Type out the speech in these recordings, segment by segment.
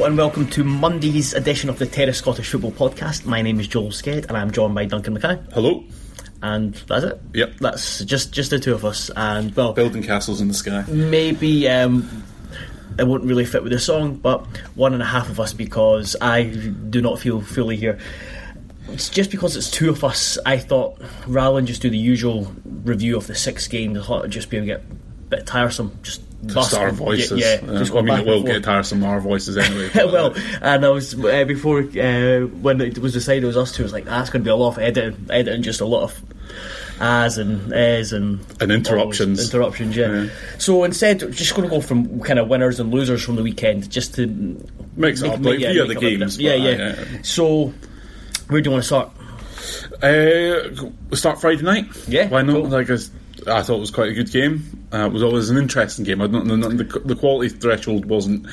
Hello and welcome to Monday's edition of the Terrace Scottish Football Podcast. My name is Joel Sked and I'm joined by Duncan Mackay. Hello. And that's it. Yep. That's just just the two of us. And well, Building castles in the sky. maybe um, it won't really fit with the song, but one and a half of us because I do not feel fully here. It's just because it's two of us. I thought rather than just do the usual review of the six games, I thought it'd just be a bit tiresome. Just Our voices. Yeah, Uh, just I mean, it will get tiresome, our voices anyway. but, well, uh, and I was uh, before uh, when it was decided it was us two. I was like, "Ah, that's going to be a lot of editing, editing, just a lot of as and as and And interruptions. interruptions. Yeah. Yeah. So instead, just going to go from kind of winners and losers from the weekend, just to mix up, like, via the make games. Yeah, yeah. uh, yeah. So where do you want to start? Uh, start Friday night. Yeah, why not? cool. Like I, thought it was quite a good game. Uh, it was always an interesting game. I don't, the, the, the quality threshold wasn't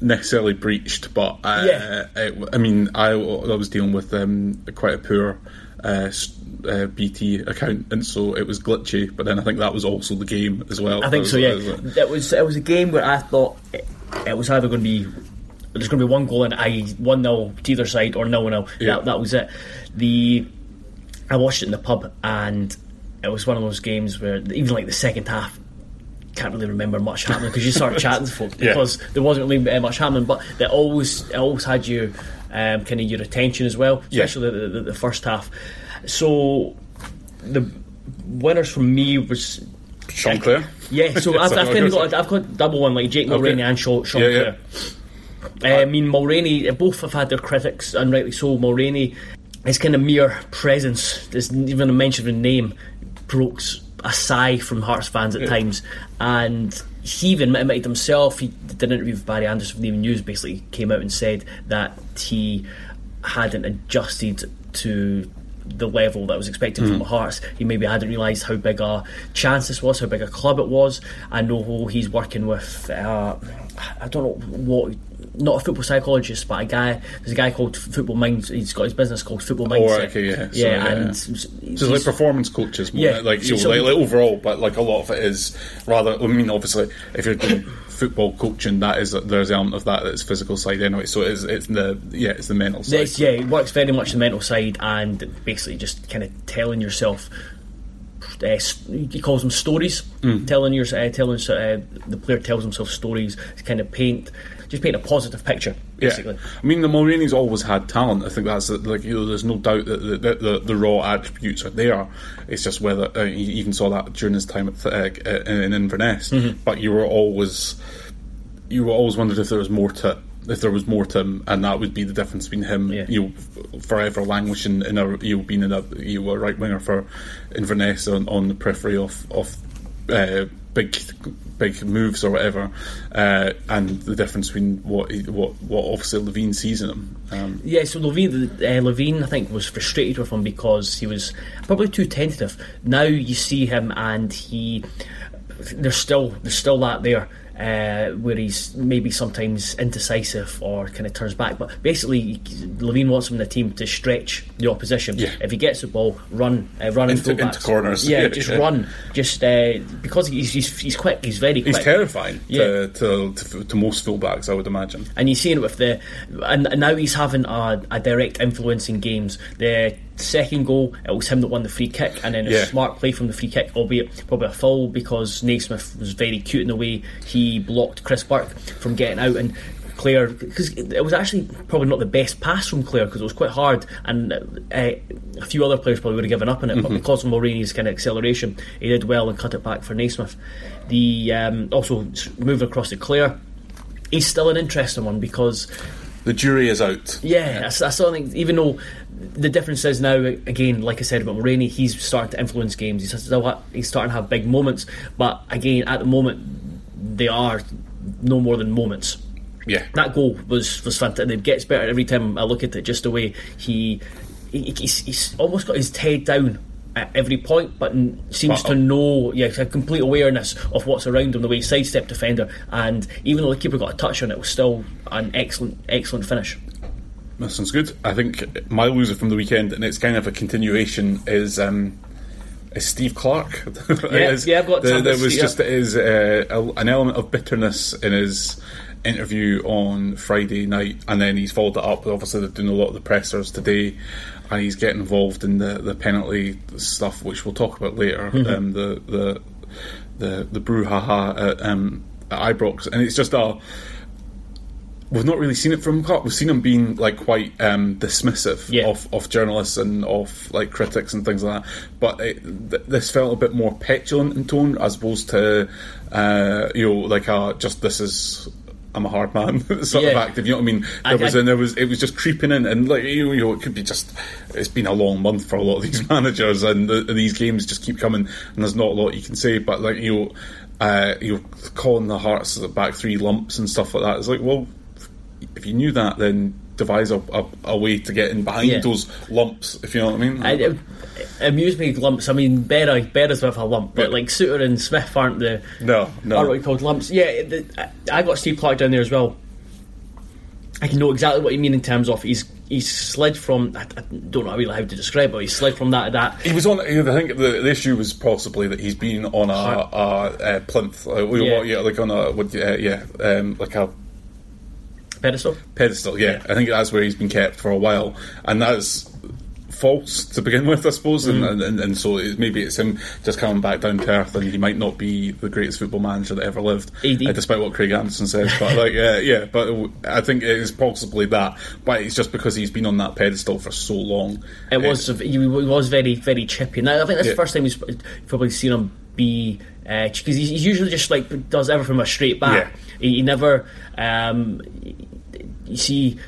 necessarily breached, but uh, Yeah. it, I mean, I, I was dealing with um, quite a poor. Uh, uh, BT account, and so it was glitchy. But then I think that was also the game as well. I think so. Yeah, was- it was- it was was a game where I thought it, it was either going to be there's going to be one goal and I one 0 to either side or no 0 Yeah. That that was it. The I watched it in the pub and it was one of those games where even like the second half. Can't really remember much happening because you start chatting to folk Yeah. because there wasn't really uh, much happening, but it always it always had you um, kind of your attention as well, Yeah. especially the, the, the first half. So the winners for me was Sean Clare. yeah, so I've, I've kind of got I've got double one like Jake Mulraney and Sean, Sean Yeah, yeah. Clare. Uh, I mean Mulraney, both have had their critics, and rightly so. Mulraney, his kind of mere presence, isn't even a mention of a name, broke a sigh from Hearts fans at times, and he even admitted himself. He did an interview with Barry Anderson from the News, basically came out and said that he hadn't adjusted to the level that was expected from Hearts. He maybe hadn't realised how big a chance this was, how big a club it was. I know he's working with, uh, I don't know what, not a football psychologist, but a guy. There's a guy called Football Minds. He's got his business called Football Oh, Mindset. okay, yeah. So, yeah, yeah, and yeah. So like performance coaches, more Yeah. like, know, So- like, like overall, but like a lot of it is rather. I mean, obviously, if you're doing football coaching, that is there's an element of that that's physical side anyway. So it's it's the yeah, it's the mental side. Yes, yeah, it works very much the mental side and basically just kind of telling yourself. Uh, he calls them stories. Mm. Telling your, uh, telling uh, the player tells himself stories to kind of paint, just paint a positive picture, basically. Yeah. I mean, the Mulraney's always had talent. I think that's like you know, there's no doubt that the, the, the, raw attributes are there. It's just whether uh, you even saw that during his time at uh, in, in Inverness. Mm-hmm. But you were always you were always wondered if there was more to if there was more to him, and that would be the difference between him, Yeah. you know, forever languishing in a you know, being in a you know, a right winger for Inverness on, on the periphery of of uh, big big moves or whatever, uh, and the difference between what he- what what obviously Levein sees in him. Um, Yeah, so Levein, uh, Levein, I think, was frustrated with him because he was probably too tentative. Now you see him, and he there's still there's still that there. Uh, where he's maybe sometimes indecisive or kind of turns back. But basically, Levein wants him in the team to stretch the opposition. Yeah. If he gets the ball, run, uh, run Into- into, corners. Yeah, Yeah, just yeah. run. Just uh, because he's, he's he's quick. He's very quick. He's terrifying Yeah. to, to, to, to most fullbacks, I would imagine. And you've seen it with the, and, and now he's having a, a direct influence in games. The second goal, it was him that won the free kick, and then a Yeah. smart play from the free kick, albeit probably a foul because Naismith was very cute in the way he blocked Chris Burke from getting out and. Clare, because it was actually probably not the best pass from Clare because it was quite hard, and uh, a few other players probably would have given up on it. But because of Mulraney's kind of acceleration, he did well and cut it back for Naismith. The um, also moving across to Clare, he's still an interesting one because The jury is out. yeah, I still think even though the difference is now again, like I said about Mulraney, he's starting to influence games. He's still he's starting to have big moments, but again, at the moment, they are no more than moments. Yeah. That goal was was fantastic. It gets better every time I look at it. Just the way he, he he's, he's almost got his head down at every point, but seems But- to know, yeah, a complete awareness of what's around him. The way he sidestep defender, and even though the keeper got a touch on it, it was still an excellent, excellent finish. That sounds good. I think my loser from the weekend, and it's kind of a continuation, is um, is Steve Clarke. Yeah, Is- yeah, I've got the- there was just is uh, a, an element of bitterness in his interview on Friday night, and then he's followed it up. Obviously, they're doing a lot of the pressers today, and he's getting involved in the, the penalty stuff, which we'll talk about later. Mm-hmm. Um, the the the the brouhaha at, um, at Ibrox, and it's just a we've not really seen it from Clarke. We've seen him being like quite um, dismissive Yeah. of, of journalists and of like critics and things like that. But it, th- this felt a bit more petulant in tone as opposed to uh, you know like a just this is. I'm a hard man, sort of active. You know what I mean? I- was, I- and there was, it was just creeping in, and like you know, it could be just. It's been a long month for a lot of these managers, and, the, and these games just keep coming, and there's not a lot you can say. But like you, know, uh, you know, calling the Hearts back three lumps and stuff like that. It's like, well, if you knew that, then devise a, a, a way to get in behind Yeah. those lumps. If you know what I mean? I, it, amused me lumps. I mean, Berra, Berra's with a lump, but Yeah. like Souttar and Smith aren't the no, no. aren't what you called lumps. Yeah, the, I got Steve Clarke down there as well. I can know exactly what you mean in terms of he's he's slid from. I, I don't know really how to describe it. But he slid from that to that. He was on. I think the, the issue was possibly that he's been on a, a, a plinth, uh, you know Yeah. what, yeah, like on a, what, uh, yeah, um, like a pedestal. pedestal. Yeah, I think that's where he's been kept for a while, and that's false to begin with, I suppose. Mm. And, and, and so it, maybe it's him just coming back down to earth, and he might not be the greatest football manager that ever lived, uh, despite what Craig Anderson says. But like, yeah, yeah, but I think it is possibly that. But it's just because he's been on that pedestal for so long. It Uh, was he was very very chippy. Now I think that's Yeah. the first time he's probably seen him be because he's, he's usually just like does everything from a straight back. Yeah. He, he never um, you see.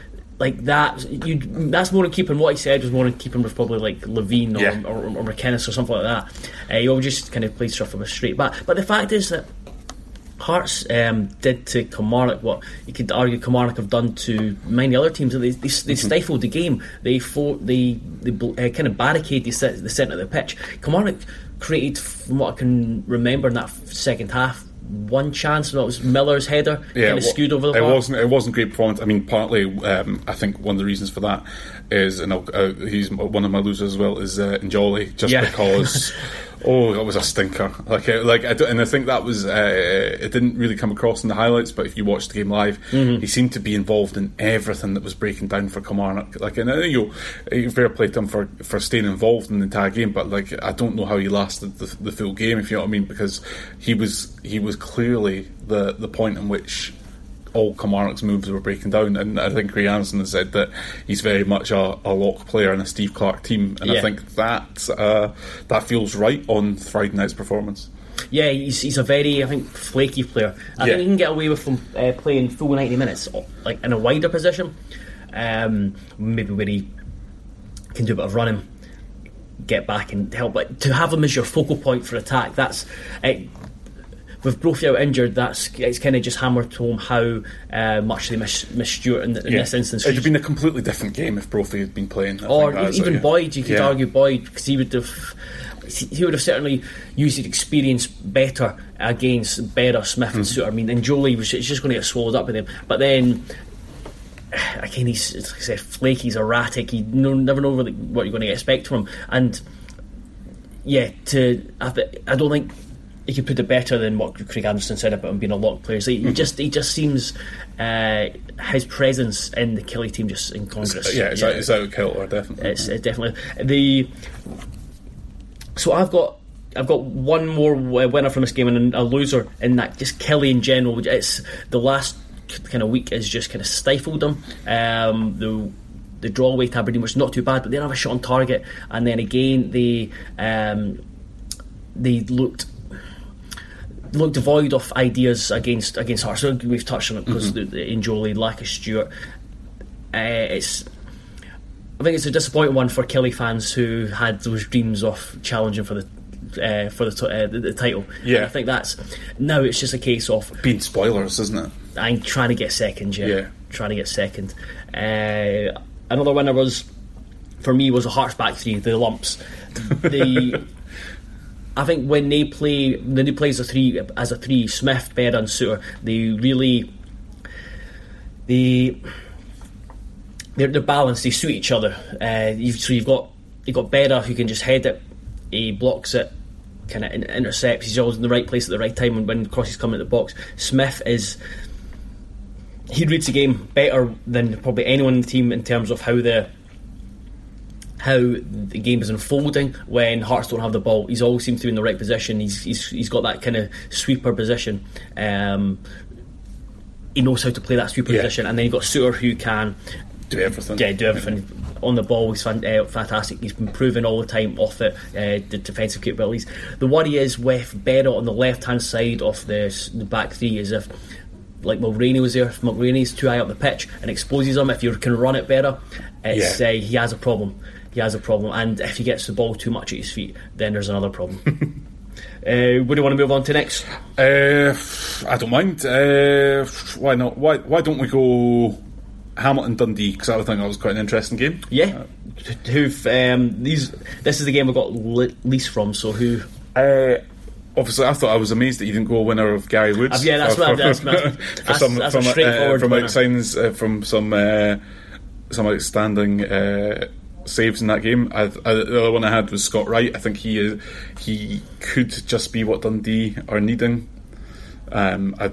Like that, you that's more in keeping. What he said was more in keeping with probably like Levein or, Yeah. or, or McInnes or something like that. Uh, he always just kind of plays stuff from a straight back. But the fact is that Hearts um, did to Kilmarnock what you could argue Kilmarnock have done to many other teams. They, they, they stifled the game. They fought, they, they uh, kind of barricaded the, the centre of the pitch. Kilmarnock created, from what I can remember in that second half, one chance, and it was Miller's header, kind it of skewed over the it bar. wasn't. It wasn't great performance. I mean, partly, um, I think one of the reasons for that is, and I'll, uh, he's one of my losers as well, is uh, Ndjoli, just Yeah. because. Oh, that was a stinker! Like, uh, like, I don't, and I think that was. Uh, it didn't really come across in the highlights, but if you watched the game live, Mm-hmm. he seemed to be involved in everything that was breaking down for Kilmarnock. Like, and you know, fair play to him for for staying involved in the entire game, but like, I don't know how he lasted the, the full game, if you know what I mean, because he was he was clearly the the point in which all Kilmarnock's moves were breaking down, and I think Craig Anderson has said that he's very much a, a lock player in a Steve Clarke team, and I think that uh, that feels right on Friday night's performance. Yeah, he's, he's a very, I think, flaky player. I Yeah. think he can get away with him uh, playing full 90 minutes, like in a wider position. Um, maybe where he can do a bit of running, get back and help. But to have him as your focal point for attack, that's. Uh, with Brophy out injured, that's it's kind of just hammered home how uh, much they miss, miss Stewart in, in this instance. it'd have been a completely different game if Brophy had been playing. I or even it, yeah. Boyd, you could Yeah. argue Boyd because he would have. he would have certainly used his experience better against Berra, Smith, mm-hmm. and Souttar. I mean, Ndjoli was just going to get swallowed up with him. But then again, he's like I said, flaky, he's erratic. You never know really what you're going to expect from him. And yeah, to I, I don't think he could put it better than what Craig Anderson said about him being a lock player. So he, mm-hmm. just he just seems uh, his presence in the Killie team just incongruous. Yeah, it's, yeah. Out, it's out of kilter, definitely. It's definitely the. So I've got I've got one more winner from this game and a loser in that. Just Killie in general. It's the last kind of week has just kind of stifled them. Um, the the draw away to Aberdeen was not too bad, but they didn't have a shot on target. And then again, they um, they looked looked devoid of ideas against against Hearts. So we've touched on it because mm-hmm. Ndjoli, lack of Stewart. Uh, it's I think it's a disappointing one for Killie fans who had those dreams of challenging for the uh, for the, t- uh, the, the title. Yeah, and I think that's now it's just a case of being spoilers, isn't it? I'm trying to get second. Yeah, yeah. trying to get second. Uh, another winner was for me was a Hearts back three, the lumps. The I think when they play, when they play as a three, as a three, Smith, Berra, and Souttar, they really, they, they're, they're balanced. They suit each other. Uh, you've, so you've got you've got Berra who can just head it, he blocks it, kind of intercepts. He's always in the right place at the right time when, when crosses come into the box. Smith is he reads the game better than probably anyone in the team in terms of how the how the game is unfolding when Hearts don't have the ball. He's always seems to be in the right position. He's he's, he's got that kind of sweeper position. Um, he knows how to play that sweeper yeah. position, and then you've got Souttar who can do everything. Yeah, do everything on the ball. He's uh, fantastic. He's been proving all the time off it, uh, the defensive capabilities. The worry is with Berra on the left hand side of the, the back three is if like Mulraney was there, if Mulraney's too high up the pitch and exposes him, if you can run it better, it's, yeah. uh, he has a problem he has a problem. And if he gets the ball too much at his feet, then there's another problem. uh, what do you want to move on to next? Uh, I don't mind. Uh, why not? Why Why don't we go Hamilton Dundee? Because I would think that was quite an interesting game. Yeah. Who've um, these? This is the game I got least from. So who? Uh, obviously, I thought I was amazed that you didn't go a winner of Gary Woods. Uh, yeah, that's what that's, that's, that's, some, that's from, a straightforward uh, from outsigns uh, from some uh, some outstanding uh, saves in that game. I, I, the other one I had was Scott Wright. I think he is, he could just be what Dundee are needing. Um, I,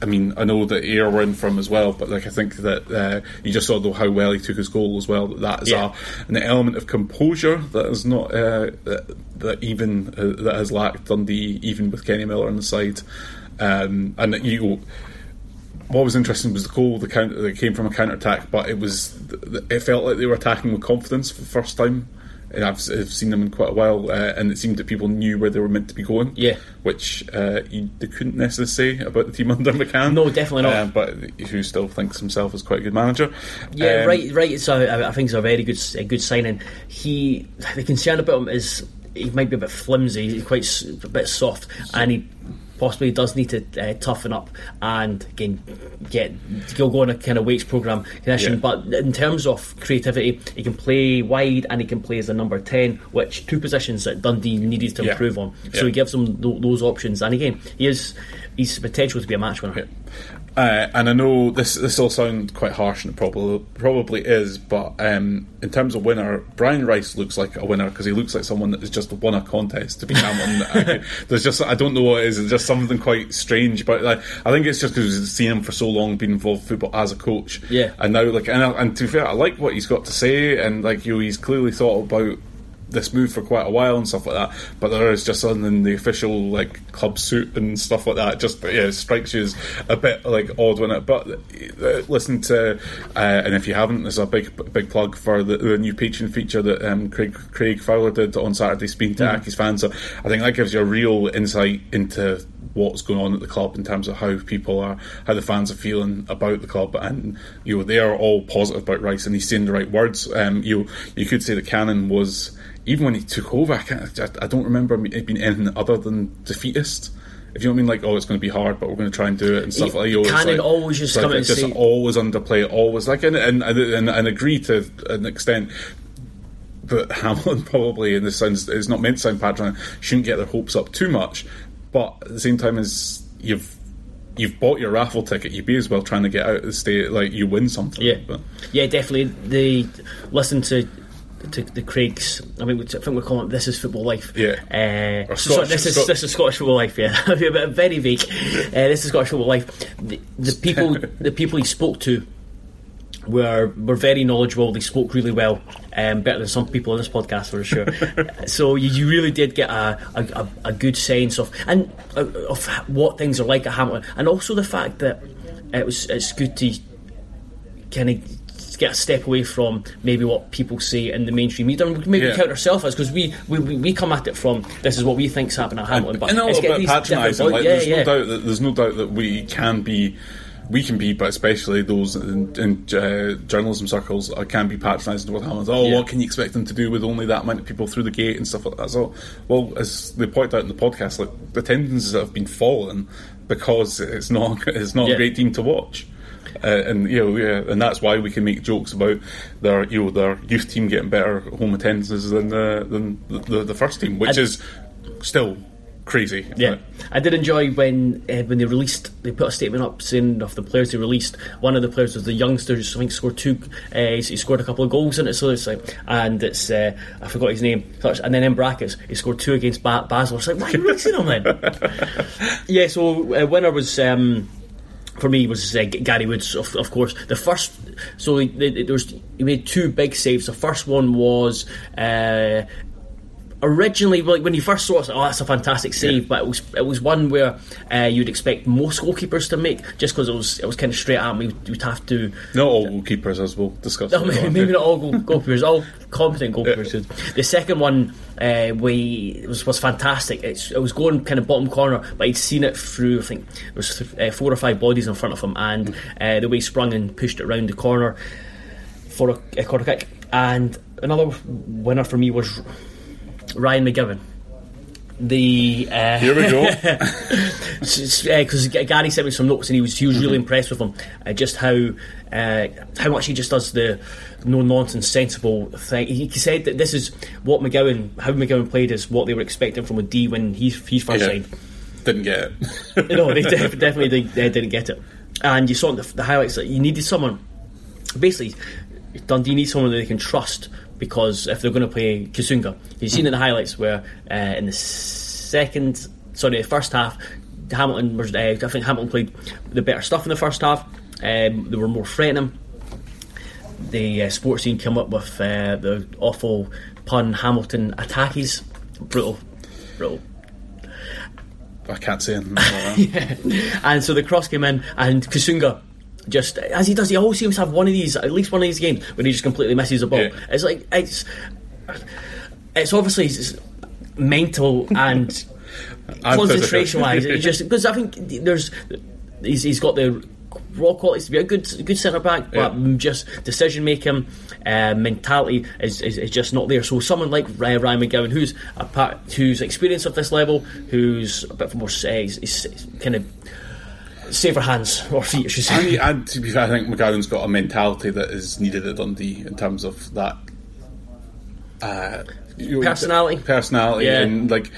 I, mean, I know that Ayr were in from as well, but like I think that uh, you just saw though how well he took his goal as well. That, that is yeah. a, an element of composure that is not uh, that, that, even uh, that has lacked Dundee, even with Kenny Miller on the side. Um, and you what was interesting was the goal the counter that came from a counter attack, but it was it felt like they were attacking with confidence for the first time. And I've, I've seen them in quite a while, uh, and it seemed that people knew where they were meant to be going. Yeah, which uh, you, they couldn't necessarily say about the team under McCann. No, definitely not. Uh, but who still thinks himself as quite a good manager. Yeah, um, right, right. So I think it's a very good, a good signing. He, the concern about him is he might be a bit flimsy. He's quite a bit soft, and he possibly does need to uh, toughen up and again get go go on a kind of weights program condition. Yeah. But in terms of creativity, he can play wide and he can play as a number ten, which two positions that Dundee needed to yeah. improve on. So yeah. he gives them th- those options. And again, he is he's potential to be a match winner. Uh, and I know this this all sounds quite harsh, and it probably probably is. But um, in terms of winner, Brian Rice looks like a winner because he looks like someone that has just won a contest to be Hamilton. There's just I don't know what it is. It's just something quite strange. But like, I think it's just because we've seen him for so long, being involved in football as a coach. Yeah. And now like and, and to be fair, I like what he's got to say, and like you know, he's clearly thought about this move for quite a while and stuff like that. But there is just something in the official like club suit and stuff like that. Just yeah, strikes you as a bit like odd when it. But uh, listen to uh, and if you haven't, there's a big big plug for the, the new Patreon feature that um, Craig Craig Fowler did on Saturday, speaking to mm. Accies fans. So I think that gives you a real insight into what's going on at the club in terms of how people are, how the fans are feeling about the club, and you know they are all positive about Rice, and he's saying the right words. Um, you you could say that Canning was even when he took over, I, can't, I, don't remember it being anything other than defeatist. If you know what I mean, like, oh, it's going to be hard, but we're going to try and do it and stuff like that. Canning like, always just come and just say, always underplay, always like, and and, and, and agree to an extent but Hamilton probably, in this sense, it's not meant to sound patronising, shouldn't get their hopes up too much. But at the same time, as you've you've bought your raffle ticket, you'd be as well trying to get out of the state like you win something. Yeah, but. yeah, definitely. They listen to to the Craigs. I mean, I think we're calling it "This Is Football Life." Yeah. Uh, so- this is Scot- this is Scottish football life. Yeah, a bit very vague. Uh, this is Scottish football life. The, the people, the people he spoke to. Were, were very knowledgeable. They spoke really well, um, better than some people on this podcast for sure. so you, you really did get a, a, a- a good sense of and uh, of what things are like at Hamilton, and also the fact that it was it's good to kind of get a step away from maybe what people say in the mainstream media. And maybe Yeah. count ourselves as because we, we, we come at it from this is what we think's happening at Hamilton. But and a it's little getting bit patronising. Like, yeah, there's yeah. no doubt that there's no doubt that we can be, we can be, but especially those in, in uh, journalism circles uh, can be patronising towards Hamilton. Oh, Yeah. what can you expect them to do with only that amount of people through the gate and stuff like that? So, well, as they point out in the podcast, like the attendances have been falling because it's not it's not Yeah. a great team to watch. Uh, and you know, yeah, and that's why we can make jokes about their, you know, their youth team getting better home attendances than the than the, the, the first team, which And- is still crazy. Yeah, I did enjoy when uh, when they released. They put a statement up saying of the players they released. One of the players was the youngsters. I think scored two. Uh, he scored a couple of goals in it. So it's like, and it's uh, I forgot his name. And then in brackets, he scored two against ba- Basel. It's like, why are you releasing him then? yeah. So uh, winner was. Um, for me was uh, Gary Woods, of, of course. The first, so he, there was he made two big saves. The first one was uh, originally like when you first saw it, like, oh, that's a fantastic save. But it was it was one where uh, you'd expect most goalkeepers to make, just because it was it was kind of straight at me. You'd have to. Not all goalkeepers, as we'll discuss. No, maybe, maybe not all goal, goalkeepers, all competent goalkeepers. The second one, uh, we was was fantastic. It's, it was going kind of bottom corner, but he'd seen it through. I think there was th- uh, four or five bodies in front of him, and uh, the way he sprung and pushed it round the corner for a, a corner kick. And another winner for me was Ryan McGowan. The uh, Here we go. because Gary sent me some notes and he was he was really impressed with him. Uh, just how uh, how much he just does the no nonsense, sensible thing. He, he said that this is what McGowan, how McGowan played, is what they were expecting from a D when he he's first Yeah. signed. Didn't get it. no, they def- definitely did, uh, didn't get it. And you saw the, the highlights that you needed someone. Basically, Dundee needs someone that they can trust because if they're going to play Kusunga, you've seen in the highlights where uh, in the second, sorry, the first half, Hamilton was. Uh, I think Hamilton played the better stuff in the first half. Um, they were more threatening. The uh, sports team came up with uh, the awful pun Hamilton attackies. Brutal, brutal. I can't say anything. about that. And so the cross came in, and Kusunga just as he does, he always seems to have one of these, at least one of these games, when he just completely misses the ball. Yeah. It's like it's it's obviously it's mental and concentration wise. just because I think there's he's, he's got the raw qualities to be a good good centre back, but Yeah. just decision making, uh, mentality is, is, is just not there. So someone like Ryan Ryan McGowan, who's a part, who's experienced at this level, who's a bit more uh, he's, he's kind of safer hands or feet, I should say. And, and to be fair, I think McGowan's got a mentality that is needed at Dundee in terms of that uh, Personality. personality, Yeah. and like.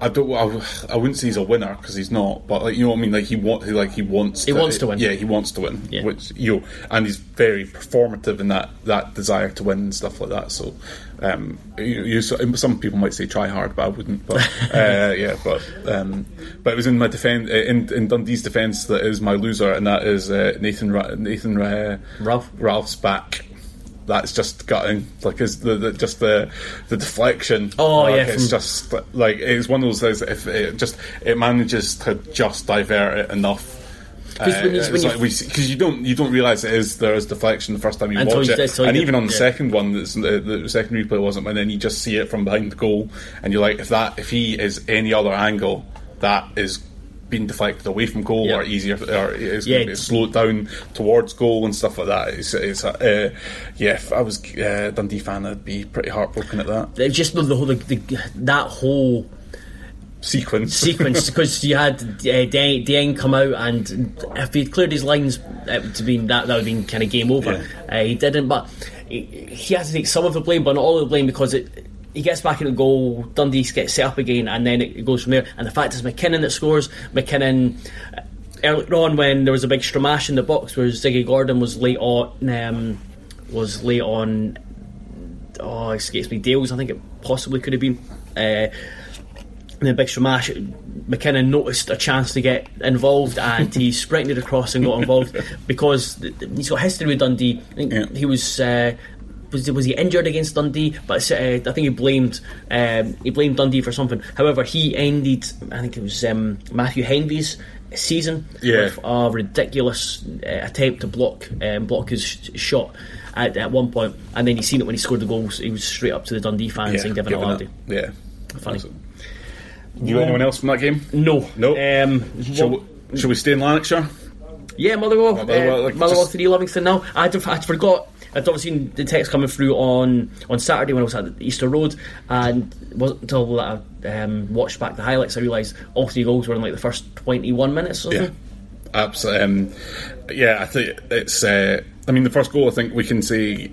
I don't. I, I wouldn't say he's a winner because he's not. But like you know what I mean. Like he want. He, like he wants. He wants to win. Yeah, he wants to win. Yeah. Which you know, and he's very performative in that that desire to win and stuff like that. So, um, you, you some people might say try hard, but I wouldn't. But uh, yeah, but um, but it was in my defense in, in Dundee's defense that is my loser, and that is uh, Nathan Ra- Nathan uh, Ralph. Ralph's back. That's just gutting. Like, is the, the just the the deflection? Oh, like, yeah, it's from- just like it's one of those things. If it just it manages to just divert it enough. 'Cause when uh, you- when you- because you don't you don't realize it is there is deflection the first time you watch you- it, and even on the yeah. second one, that's, the, the second replay wasn't, and then you just see it from behind the goal, and you're like, if that if he is any other angle, that is being deflected away from goal Yeah. or easier, or it's Yeah. going to be slowed down towards goal and stuff like that. It's, it's uh, yeah, if I was uh, Dundee fan, I'd be pretty heartbroken at that It's just the, whole the, the, that whole sequence. sequence because you had uh, Dieng come out and if he'd cleared his lines, it would have been that that would have been kind of game over. Yeah. Uh, he didn't, but he, he has to take some of the blame, but not all of the blame because it. He gets back into the goal, Dundee gets set up again, and then it goes from there. And the fact is, McKinnon that scores. McKinnon uh, earlier on when there was a big stramash in the box where Ziggy Gordon was late on, um, was late on. Oh, escapes me. Dales, I think it possibly could have been. Uh, in the big stramash, McKinnon noticed a chance to get involved and he sprinted across and got involved because he's got history with Dundee. I think Yeah. he was. Uh, was, was he injured against Dundee? But uh, I think he blamed um, he blamed Dundee for something. However, he ended I think it was um, Matthew Henry's season Yeah. with a ridiculous uh, attempt to block um, block his sh- shot at, at one point, and then he seen it when he scored the goals. He was straight up to the Dundee fans and giving it a given loudie. Yeah. Funny. You anyone else from that game? No, No. Um, Shall, well, we, shall we stay in Lanarkshire? Yeah, Motherwell. Motherwell, uh, like, Motherwell three Livingston now. I'd, I'd forgot. I'd obviously seen the text coming through on, on Saturday when I was at Easter Road, and it wasn't until I um, watched back the highlights I realised all three goals were in like the first twenty one minutes. Or Yeah, absolutely. Um, yeah, I think it's. Uh, I mean, the first goal. I think we can say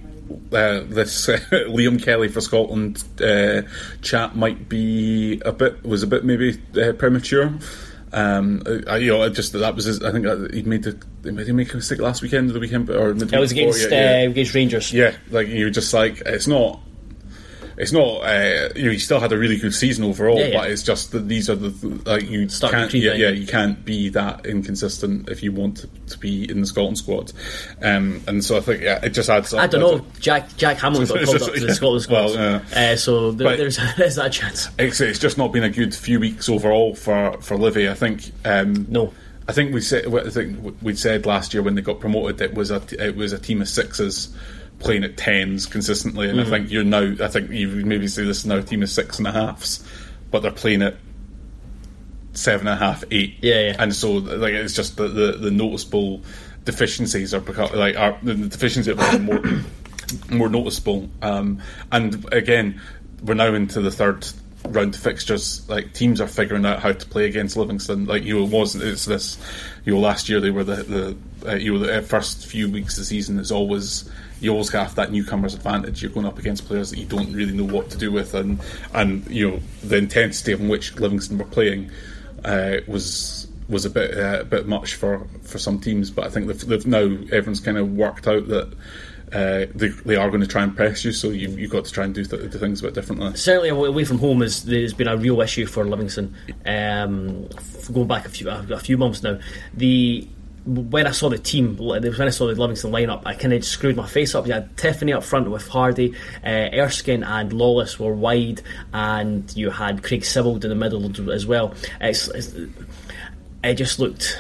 uh, this uh, Liam Kelly for Scotland uh, chat might be a bit was a bit maybe uh, premature. Um, I, you know, I just that was. His, I think that he made the did he make a mistake last weekend or the weekend or the It was against Yeah, yeah. Uh, against Rangers. Yeah, like you're just like it's not. It's not. Uh, you know, he still had a really good season overall, Yeah, yeah. but it's just that these are the like you Start can't. Yeah, yeah, you can't be that inconsistent if you want to, to be in the Scotland squad. Um, and so I think yeah, it just adds. up. I don't know. Jack Jack Hamilton got called up to the Scotland squad, Well, uh, so there, there's there's that chance. It's, it's just not been a good few weeks overall for for Livy. I think. Um, No. I think we said. I think we said last year when they got promoted, it was a it was a team of sixes playing at tens consistently, and Mm-hmm. I think you're now. I think you maybe say this is now a team of six and a halfs, but they're playing at seven and a half, eight. Yeah, yeah. And so like it's just the the, the noticeable deficiencies are beco- like are the deficiencies are more more noticeable. Um, and again, we're now into the third round of fixtures. Like teams are figuring out how to play against Livingston. Like you know, it wasn't it's this. You know, last year they were the the uh, you know the first few weeks of the season is always. You always have that newcomer's advantage. You're going up against players that you don't really know what to do with, and and you know the intensity in which Livingston were playing uh, was was a bit uh, a bit much for, for some teams. But I think they've, they've now everyone's kind of worked out that uh, they, they are going to try and press you, so you've, you've got to try and do, th- do things a bit differently. certainly away from home is there's been a real issue for Livingston. Um, going back a few a few months now, the when I saw the team, when I saw the Livingston lineup, I kind of screwed my face up. You had Tiffoney up front with Hardie, uh, Erskine and Lawless were wide, and you had Craig Sibbald in the middle as well. It's, it's, it just looked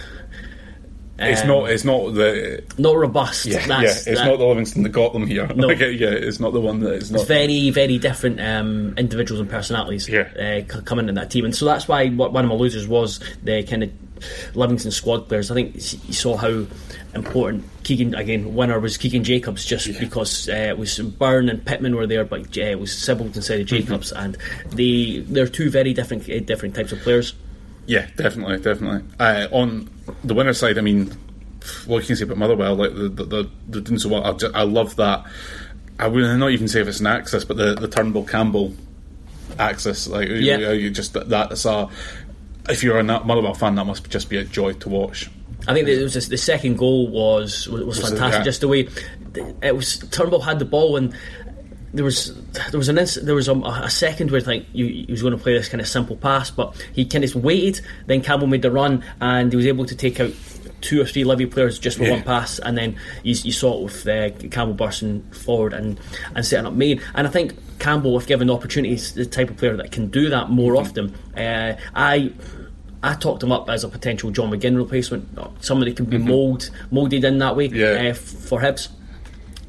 It's um, not. It's not the. not robust. Yeah, That's, yeah. It's that- not the Livingston that got them here. No. Like, yeah, it's not the one that is not. It's very, very different um, individuals and personalities Yeah. uh, c- coming in that team, and so that's why one of my losers was the kind of Livingston squad players. I think you saw how important Keegan again winner was Keegan Jacobs just because uh, it was Byrne and Pittman were there, but uh, it was Sibbald instead of Jacobs, and they they're two very different uh, different types of players. Yeah, definitely, definitely. Uh, on the winner side, I mean, what can you say about Motherwell? Like the the, the, the doing so well. I, ju- I love that. I would not even say if it's an axis, but the the Turnbull Campbell axis. Like Yeah. you, you just that, that's a. If you're a Motherwell fan, that must just be a joy to watch. I think it was just, the second goal was was, was it- fantastic. yeah. Just the way it was. Turnbull had the ball and. There was there was an ins- there was a, a second where I think you, he was going to play this kind of simple pass, but he kind of waited. Then Campbell made the run, and he was able to take out two or three Livy players just with Yeah. one pass. And then you, you saw it with uh, Campbell bursting forward and, and setting up Main. And I think Campbell, if given the opportunity, is the type of player that can do that more often. Uh, I I talked him up as a potential John McGinn replacement, somebody can be mould moulded in that way Yeah. uh, for Hibs.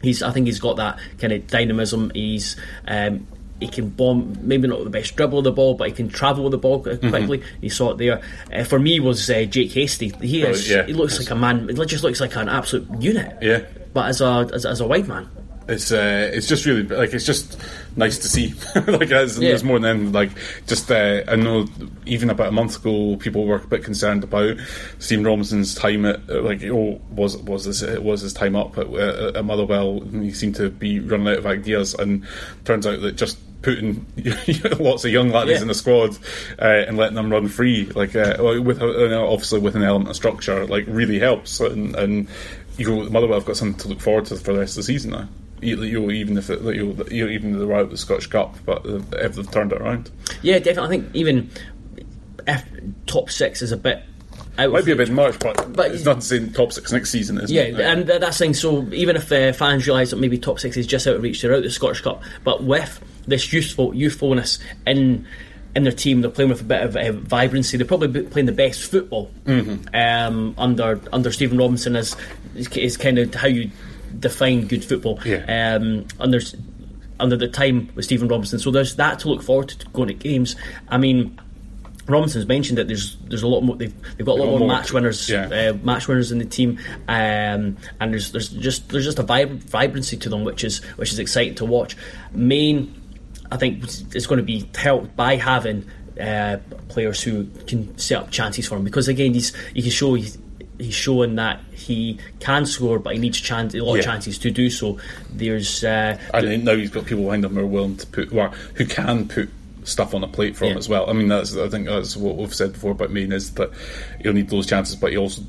He's, I think he's got that kind of dynamism. He's um, he can bomb, maybe not the best dribble of the ball, but he can travel with the ball quite quickly. You saw it there. Uh, for me, was uh, Jake Hastie. He is. Oh, yeah. He looks like a man. He just looks like an absolute unit. Yeah. But as a as, as a wide man, it's uh, it's just really like it's just nice to see. like there's, Yeah. there's more than like just uh, I know even about a month ago people were a bit concerned about Stephen Robinson's time at uh, like oh was was this was his time up at, uh, at Motherwell and he seemed to be running out of ideas and turns out that just putting lots of young laddies Yeah. in the squad uh, and letting them run free like uh, with uh, obviously with an element of structure like really helps and, and you know, Motherwell have got something to look forward to for the rest of the season now. You, you know, even if it, you know, you know, even they're out of the Scottish Cup, but if they've turned it around, Yeah, definitely. I think even if top six is a bit. Out might be a bit much, but, But- it's not to say top six next season, isn't Yeah, it? and th- that's the thing. So even if uh, fans realise that maybe top six is just out of reach, they're out of the Scottish Cup. But with this youthful youthfulness in in their team, they're playing with a bit of uh, vibrancy. They're probably playing the best football um, under under Stephen Robinson. Is is, is kind of how you define good football. Yeah. Um, under the time with Stephen Robinson. So there's that to look forward to going to games. I mean. Robinson's mentioned that there's there's a lot more they've, they've got a lot more, more- match winners yeah. uh, match winners in the team, um, and there's there's just there's just a vib- vibrancy to them, which is which is exciting to watch. Main, I think, is going to be helped by having uh, players who can set up chances for him because again, he's he can show. He's, showing that he can score, but he needs chance, a lot Yeah. of chances to do so. There's uh, And now he's got people behind him who are willing to put, or who can put stuff on a plate for him Yeah. as well. I mean, that's I think that's what we've said before about Main is that he'll need those chances, but he also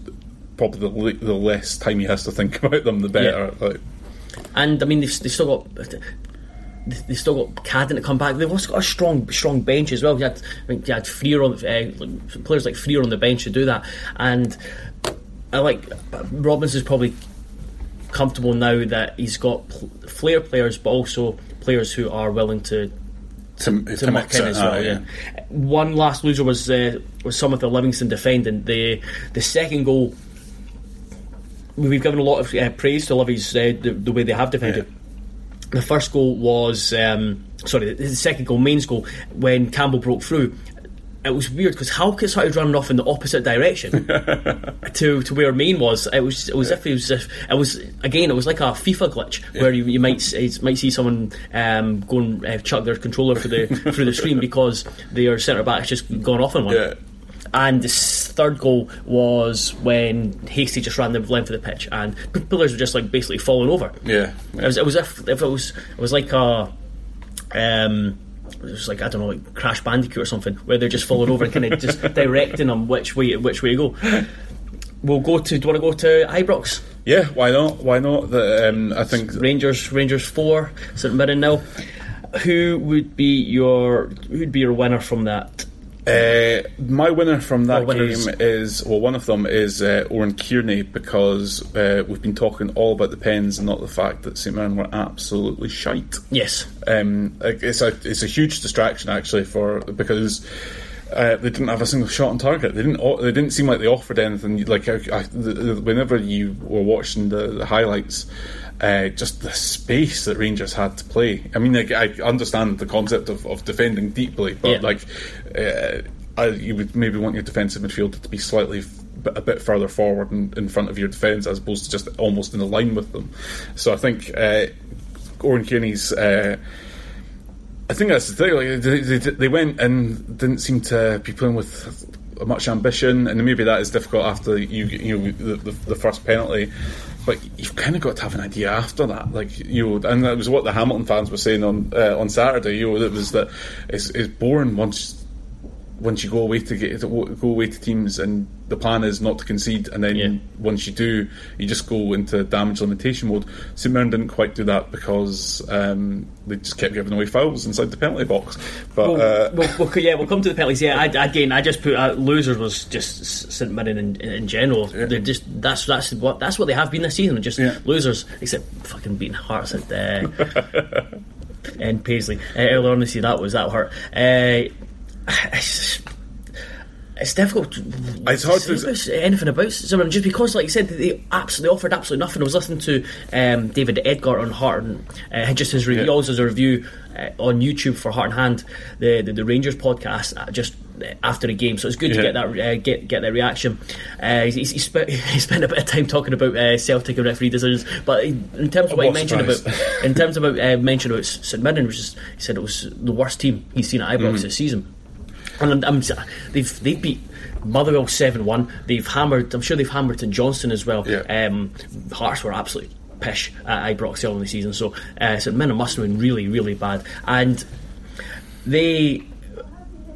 probably the, the less time he has to think about them, the better. Like, and I mean they've, they've still got they've still got Cadden to come back. They've also got a strong strong bench as well. You had I think you had Frear on uh, players like Frear on the bench to do that, and I like Robbins is probably comfortable now that he's got pl- flair players, but also players who are willing to to, to, to muck in as well. aye, yeah. One last loser was uh, was some of the Livingston defending. The the second goal, we've given a lot of uh, praise to Livy's uh, the, the way they have defended. The first goal was um, sorry, the second goal, main goal, when Campbell broke through. It was weird because Halkett started running off in the opposite direction to, to where Main was. It was it was if it was if it was again it was like a FIFA glitch where you, you might s- might see someone um, go and uh, chuck their controller through the through the screen because their centre back has just gone off on one. Yeah. And the third goal was when Hastie just ran the length of the pitch and pillars were just like basically falling over. Yeah. It was, it was if, if it was it was like a um it was like I don't know like Crash Bandicoot or something where they're just falling over and kind of just directing them which way which way to go. We'll go to. Do you want to go to Ibrox? Yeah, why not? Why not? The, um, I think Rangers Rangers four St Mirren nil. Who would be your who would be your winner from that? Uh, my winner from that winners. game is well, one of them is uh, Oran Kearney because uh, we've been talking all about the pens and not the fact that St Mirren were absolutely shite. Yes, Um, it's a it's a huge distraction actually for because. Uh, they didn't have a single shot on target. They didn't. They didn't seem like they offered anything. Like I, I, the, the, whenever you were watching the, the highlights, uh, just the space that Rangers had to play. I mean, like, I understand the concept of, of defending deeply, but Yeah. like, uh, I, you would maybe want your defensive midfielder to be slightly f- a bit further forward in, in front of your defence as opposed to just almost in a line with them. So I think uh, Oran Kearney's. I think that's the thing. Like, they, they, they went and didn't seem to be playing with much ambition, and maybe that is difficult after you you know the, the, the first penalty. But you've kind of got to have an idea after that, like you know, and that was what the Hamilton fans were saying on uh, on Saturday. You know, it was that it's, it's boring once once you go away to get go away to teams and the plan is not to concede and then Yeah. once you do you just go into damage limitation mode St Mirren didn't quite do that because um, they just kept giving away fouls inside the penalty box but Well, uh, we'll, we'll- yeah, we'll come to the penalties. Yeah, I, again, I just put uh, losers was just St Mirren in, in, general. They're just that's that's what that's what they have been this season. Just Yeah. losers, except fucking beating Hearts at uh, and Paisley uh, earlier on this year. That was that hurt. Uh, it's, it's difficult. It's hard say to- about anything about someone just because, like you said, they absolutely offered absolutely nothing. I was listening to um, David Edgar on Heart and uh, just his review, Yeah. also a review uh, on YouTube for Heart and Hand, the the, the Rangers podcast, uh, just after the game. So it's good to get that uh, get get that reaction. Uh, he, he, spent, he spent a bit of time talking about uh, Celtic and referee decisions, but in terms of what he mentioned about in terms of uh, mentioned about St Mirren, which is he said it was the worst team he's seen at Ibrox Mm. this season. And I'm, I'm- they've they've beat Motherwell seven one. They've hammered. I'm sure they've hammered St Johnstone as well. Yeah. Um, Hearts were absolutely pish at Ibrox early in the season. So uh, St Mirren must have been really really bad. And they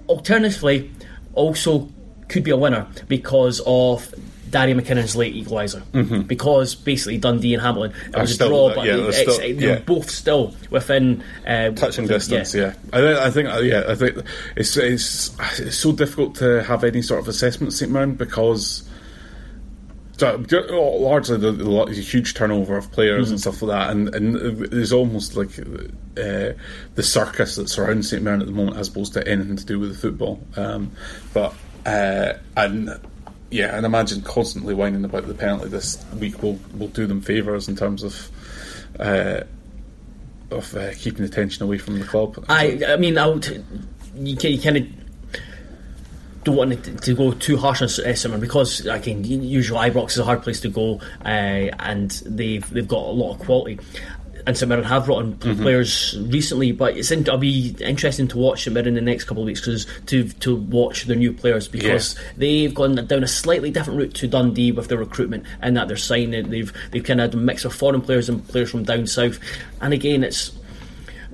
alternatively also could be a winner because of. Darian McKinnon's late equaliser because basically Dundee and Hamilton it was a draw, but yeah, they- still- they're both still within uh, touching within- distance. Yeah, I, I think. uh, Yeah, I think it's, it's it's so difficult to have any sort of assessment St Mirren because. so, Largely, the, the huge turnover of players and stuff like that, and, and there's almost like uh, the circus that surrounds St Mirren at the moment, as opposed to anything to do with the football. Um, but uh, and yeah, and imagine constantly whining about the penalty this week will will do them favours in terms of. Uh, of uh, keeping attention away from the club. I, I mean, I would, you, you kind of don't want it to, to go too harsh on uh, someone because again, usually Ibrox is a hard place to go, uh, and they've they've got a lot of quality. And St Mirren have brought in mm-hmm. players recently, but it's in, it'll be interesting to watch St Mirren in the next couple of weeks because to to watch their new players because they've gone down a slightly different route to Dundee with their recruitment and that they're signing. They've they've kind of had a mix of foreign players and players from down south, and again, it's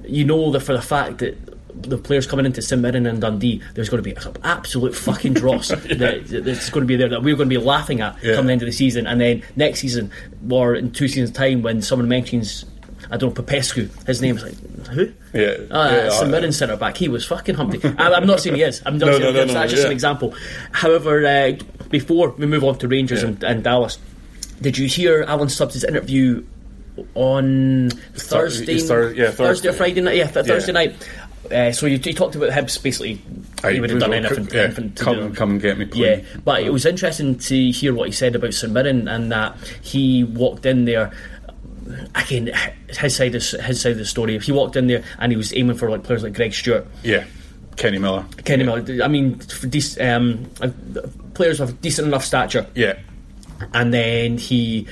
you know that for the fact that the players coming into St Mirren and Dundee, there's going to be some absolute fucking dross that, that's going to be there that we're going to be laughing at Yeah. come the end of the season, and then next season or in two seasons' time when someone mentions. I don't know, Popescu, his name's like, who? Yeah. Uh, Yeah, St Mirren centre back. He was fucking Humpty. I, I'm not saying he is. I'm not No, saying no, he no, is. no, That's just yeah. an example. However, uh, before we move on to Rangers Yeah. and, and Dallas, did you hear Alan Stubbs' interview on Thursday? Thur- yeah, Thursday or Friday night. Yeah, th- Yeah. Thursday night. Uh, so you, you talked about Hibs basically. I- he would have done anything. yeah, anything to come, do. come and get me. Yeah, please. but it was interesting to hear what he said about St Mirren and that he walked in there. Again, his side of his side of the story. If he walked in there and he was aiming for like players like Greg Stewart, yeah. Kenny Miller. Kenny Miller. I mean, for dec- um, players of decent enough stature Yeah. and then he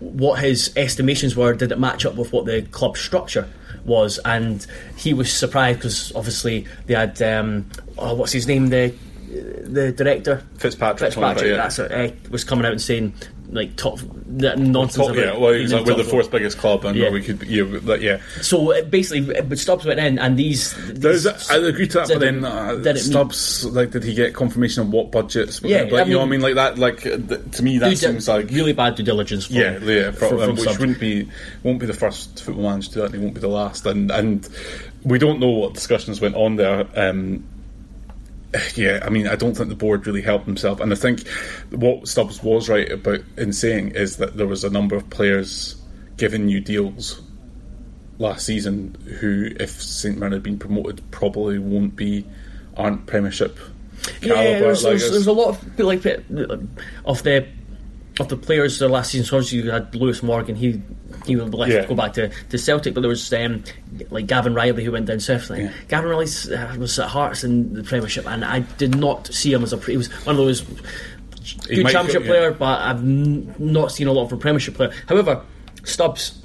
what his estimations were did it match up with what the club structure was and he was surprised because obviously they had um, oh, what's his name the the director Fitzpatrick. Fitzpatrick yeah. that's it, uh, was coming out and saying like top that nonsense Top, about yeah, well, he's like, we're the top fourth biggest club, and Yeah. we could, yeah, but yeah. so uh, basically uh, but Stubbs went in and these, these I agree to that, but then uh, didn't meet- Stubbs, like, did he get confirmation of what budgets? Yeah, like, I you know what I mean- mean, like that. Like uh, to me, that seems like really bad due diligence from, Yeah, yeah, for, from, um, from which Stubbs. wouldn't be won't be the first football manager to do that, and he won't be the last. And and we don't know what discussions went on there. Um, yeah, I mean, I don't think the board really helped himself, and I think what Stubbs was right about in saying is that there was a number of players given new deals last season who, if Saint Mirren had been promoted, probably won't be aren't Premiership Yeah, caliber. there's, like, there's, there's a lot of like of the of the players the last season. So obviously you had Lewis Morgan. He he would left Yeah. to go back to, to Celtic, but there was um, like Gavin Reilly who went down south. Like, Yeah. Gavin Reilly uh, was at Hearts in the Premiership, and I did not see him as a. He was one of those good Championship go- yeah. player, but I've n- not seen a lot of a Premiership player. However, Stubbs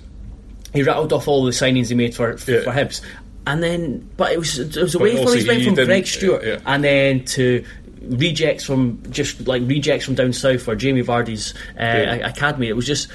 he rattled off all the signings he made for for, Yeah. for Hibs. And then, but it was it was away from also his went from Greg Stewart, yeah. and then to rejects from just like rejects from down south or Jamie Vardy's uh, Yeah. academy. It was just.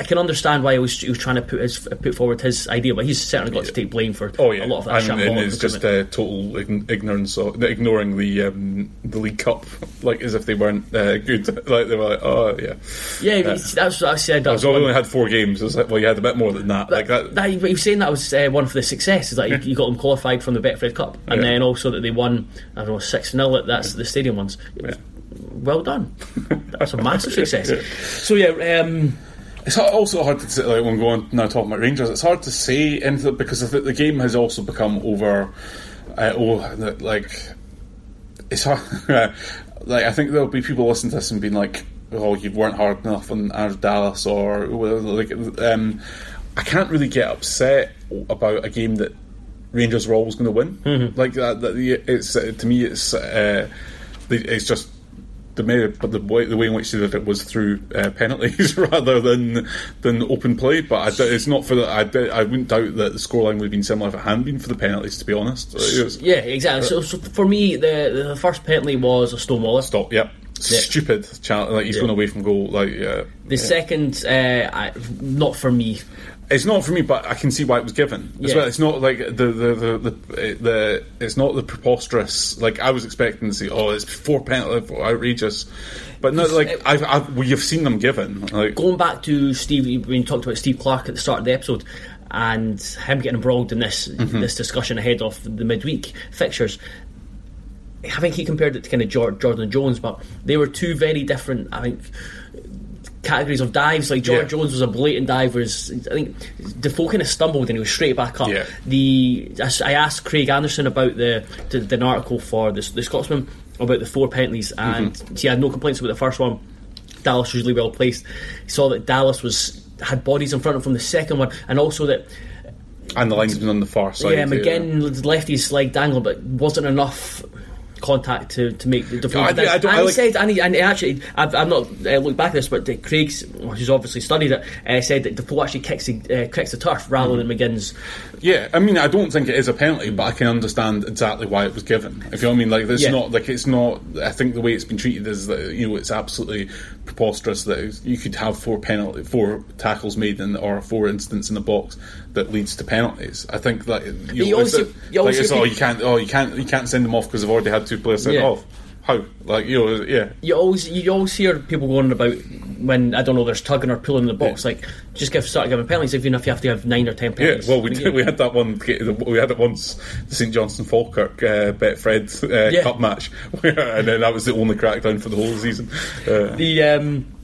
I can understand why he was, he was trying to put his put forward his idea, but he's certainly got to take blame for Oh yeah, a lot of that and, and it's just recruitment. uh, total ignorance, of ignoring the um, the League Cup, like as if they weren't uh, good. like they were like, oh yeah. yeah, that's what I said. That was So we one- only had four games. It was like, well, you had a bit more than that. like that. that, he was saying that was uh, one of the successes that you, you got them qualified from the Betfred Cup, and Yeah. then also that they won I don't know six 0 That's the stadium ones. Well done. That's a massive success. So yeah, um, It's also hard to say, like when going now talking about Rangers. It's hard to say anything because I think the game has also become over. Uh, oh, like it's hard. like I think there'll be people listening to this and being like, "Oh, you weren't hard enough on Dallas," or like, um, I can't really get upset about a game that Rangers were always going to win. Mm-hmm. Like that, that, it's to me, it's uh, it's just the way, but the way, the way in which they did it was through uh, penalties rather than than open play. But I, it's not for the. I, I wouldn't doubt that the scoreline would have been similar if it hadn't been for the penalties. To be honest, was, yeah, exactly. So, so, for me, the the first penalty was a Stonewall. Stop. Yep. Yeah. Stupid challenge. Like he's yeah. going away from goal. Like yeah. The second, uh, I, not for me. It's not for me, but I can see why it was given as well. It's not like the the, the the the it's not the preposterous. Like I was expecting to see, oh, it's four penalty, outrageous. But no, like I've, I've we've seen them given. Like going back to Steve when you talked about Steve Clarke at the start of the episode, and him getting embroiled in this mm-hmm. this discussion ahead of the midweek fixtures. I think he compared it to kind of Jordan Jones, but they were two very different. I think categories of dives. Like George yeah. Jones was a blatant dive, whereas I think Defoe kind of stumbled and he was straight back up. Yeah. The I asked Craig Anderson about the, the, the article for the, the Scotsman about the four penalties, and mm-hmm. he had no complaints about the first one. Dallas was really well placed. He saw that Dallas was had bodies in front of him from the second one, and also that. And the linesman on the far side. Yeah, McGinn yeah. left his leg dangle, but wasn't enough contact to, to make the difference. I, I, I and he like, said, and, he, and he actually, I've, I've not uh, looked back at this, but Craig's, who's obviously studied it, uh, said that Defoe actually kicks the, uh, kicks the turf rather mm-hmm. than McGinn's. Yeah, I mean, I don't think it is a penalty, but I can understand exactly why it was given. If you know what I mean, like it's yeah. not like it's not. I think the way it's been treated is that you know it's absolutely preposterous that you could have four penalty, four tackles made in or four incidents in the box that leads to penalties. I think that you, know, also, it, you like it's, oh you can't oh you can't you can't send them off because they've already had two players sent yeah. off. How like you know yeah. You always you always hear people going about when I don't know there's tugging or pulling in the box yeah. like just give start giving penalties even if you have to have nine or ten penalties. Yeah, well we did, we had that one we had it once the St Johnstone Falkirk uh, Betfred uh, yeah. Cup match and then that was the only crackdown for the whole season. Uh, the um,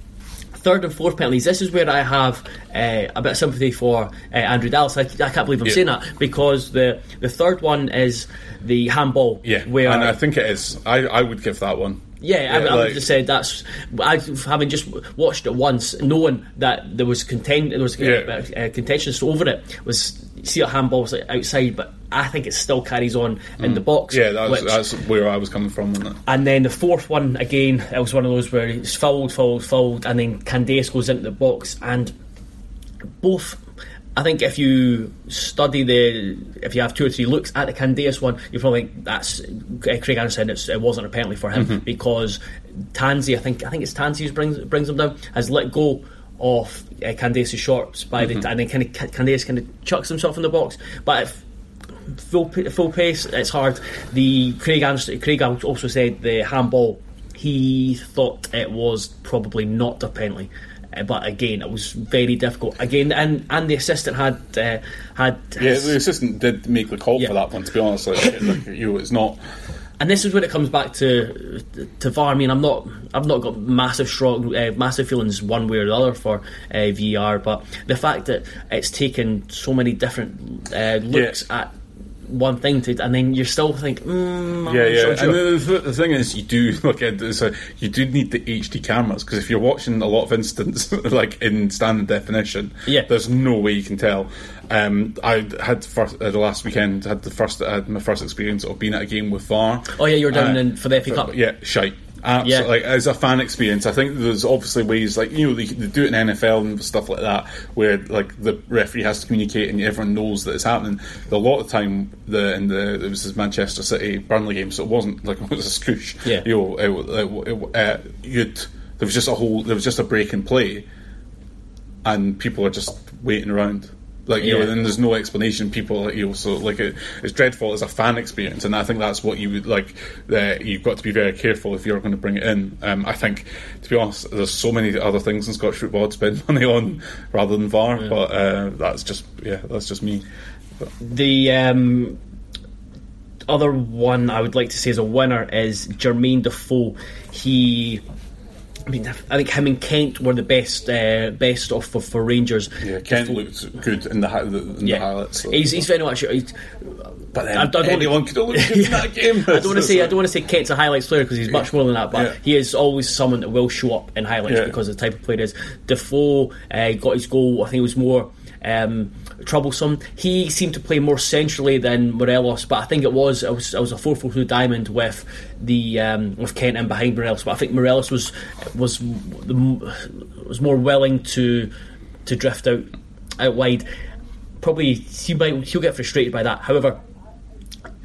third and fourth penalties, this is where I have uh, a bit of sympathy for uh, Andrew Dallas. I, I, can't believe I'm yeah. saying that because the the third one is the handball. Yeah, where and I think it is. I, I would give that one. Yeah, yeah I, like, I would just say that's. I having just watched it once, knowing that there was content, there was yeah. uh, contention over it was see a handball was outside, but I think it still carries on in mm. the box. Yeah, that's, which, that's, where I was coming from. And then the fourth one again, it was one of those where it's fouled, fouled, fouled, and then Candeias goes into the box, and both. I think if you study the, if you have two or three looks at the Candeias one, you probably think that's uh, Craig Anderson. it wasn't a penalty for him mm-hmm. because Tansy, I think, I think it's Tansy who brings brings him down, has let go of uh, shorts by mm-hmm. the and then kind of Candeias kind of chucks himself in the box. But if full full pace, it's hard. The Craig Anderson, Craig also said the handball. He thought it was probably not a penalty uh, but again, it was very difficult. Again, and and the assistant had uh, had yeah, the assistant did make the call yeah. for that one. To be honest, like, like, you know, it's not and this is when it comes back to to VAR. I mean, I'm not, I've not got massive strong, uh, massive feelings one way or the other for uh, VAR, but the fact that it's taken so many different uh, looks yeah. at one thing to, and then you still think, mm, yeah, yeah. Sure. And the, the, thing is, you do look at so you do need the HD cameras because if you're watching a lot of instance like in standard definition, yeah, there's no way you can tell. Um, I had first, uh, the last weekend had the first uh, my first experience of being at a game with VAR. Oh yeah, you were down uh, in, for the FA Cup. Yeah, shite. Absolutely. Yeah. Like, as a fan experience, I think there's obviously ways like you know they, they, do it in NFL and stuff like that, where like the referee has to communicate and everyone knows that it's happening. A lot of the time, the in the it was this Manchester City Burnley game, so it wasn't like it was a scoosh. Yeah, you know, it, it, it, uh, you'd there was just a whole there was just a break in play, and people are just waiting around like you yeah. know, and there's no explanation. People, you know, so like it, it's dreadful as a fan experience, and I think that's what you would like. Uh, you've got to be very careful if you're going to bring it in. Um, I think, to be honest, there's so many other things in Scottish football to spend money on rather than VAR, yeah. but uh, that's just yeah, that's just me. But. The um, other one I would like to say as a winner is Jermaine Defoe. He I mean, I think him and Kent were the best, uh, best off for, for Rangers. Yeah, Kent looked good in the, in Yeah. the highlights. so- He's, he's very much. He's, but then I- I don't- anyone could have looked good in that game. I don't want to say I don't want to say Kent's a highlights player because he's much more than that, but Yeah. he is always someone that will show up in highlights Yeah. because of the type of player he is. Defoe uh, got his goal. I think it was more um, troublesome. He seemed to play more centrally than Morelos, but I think it was it was, it was a four four two diamond with the um, with Kent in behind Morelos. But I think Morelos was was was more willing to to drift out out wide. Probably he might he'll get frustrated by that. However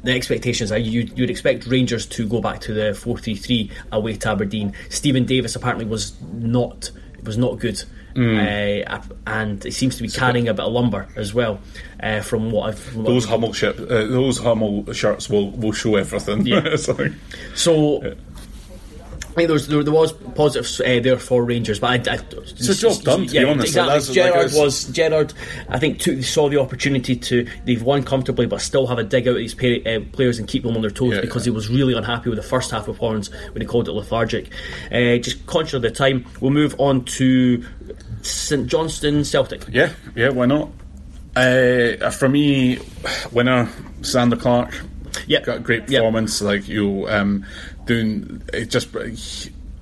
the expectations are you you'd expect Rangers to go back to the 4-3-3 away to Aberdeen. Steven Davis apparently was not was not good. Uh, and it seems to be carrying a bit of lumber as well, uh, from what I've. From Those I've- Hummel ship, uh, those Hummel shirts will will show everything. Yeah. It's like- so, I think there was, there, there was positives uh, there for Rangers, but I, I, It's a job done, to be honest. Exactly. Like, Gerrard it's- was Gerrard. I think took, saw the opportunity to they've won comfortably, but still have a dig out of these pay, uh, players and keep them on their toes Yeah, because yeah. he was really unhappy with the first half of Horns when he called it lethargic. Uh, just conscious of the time, we'll move on to St Johnstone Celtic. yeah, yeah, why not? Uh, for me, winner Zander Clark. Yep. got a great Yep. performance. Like you, um, doing it just.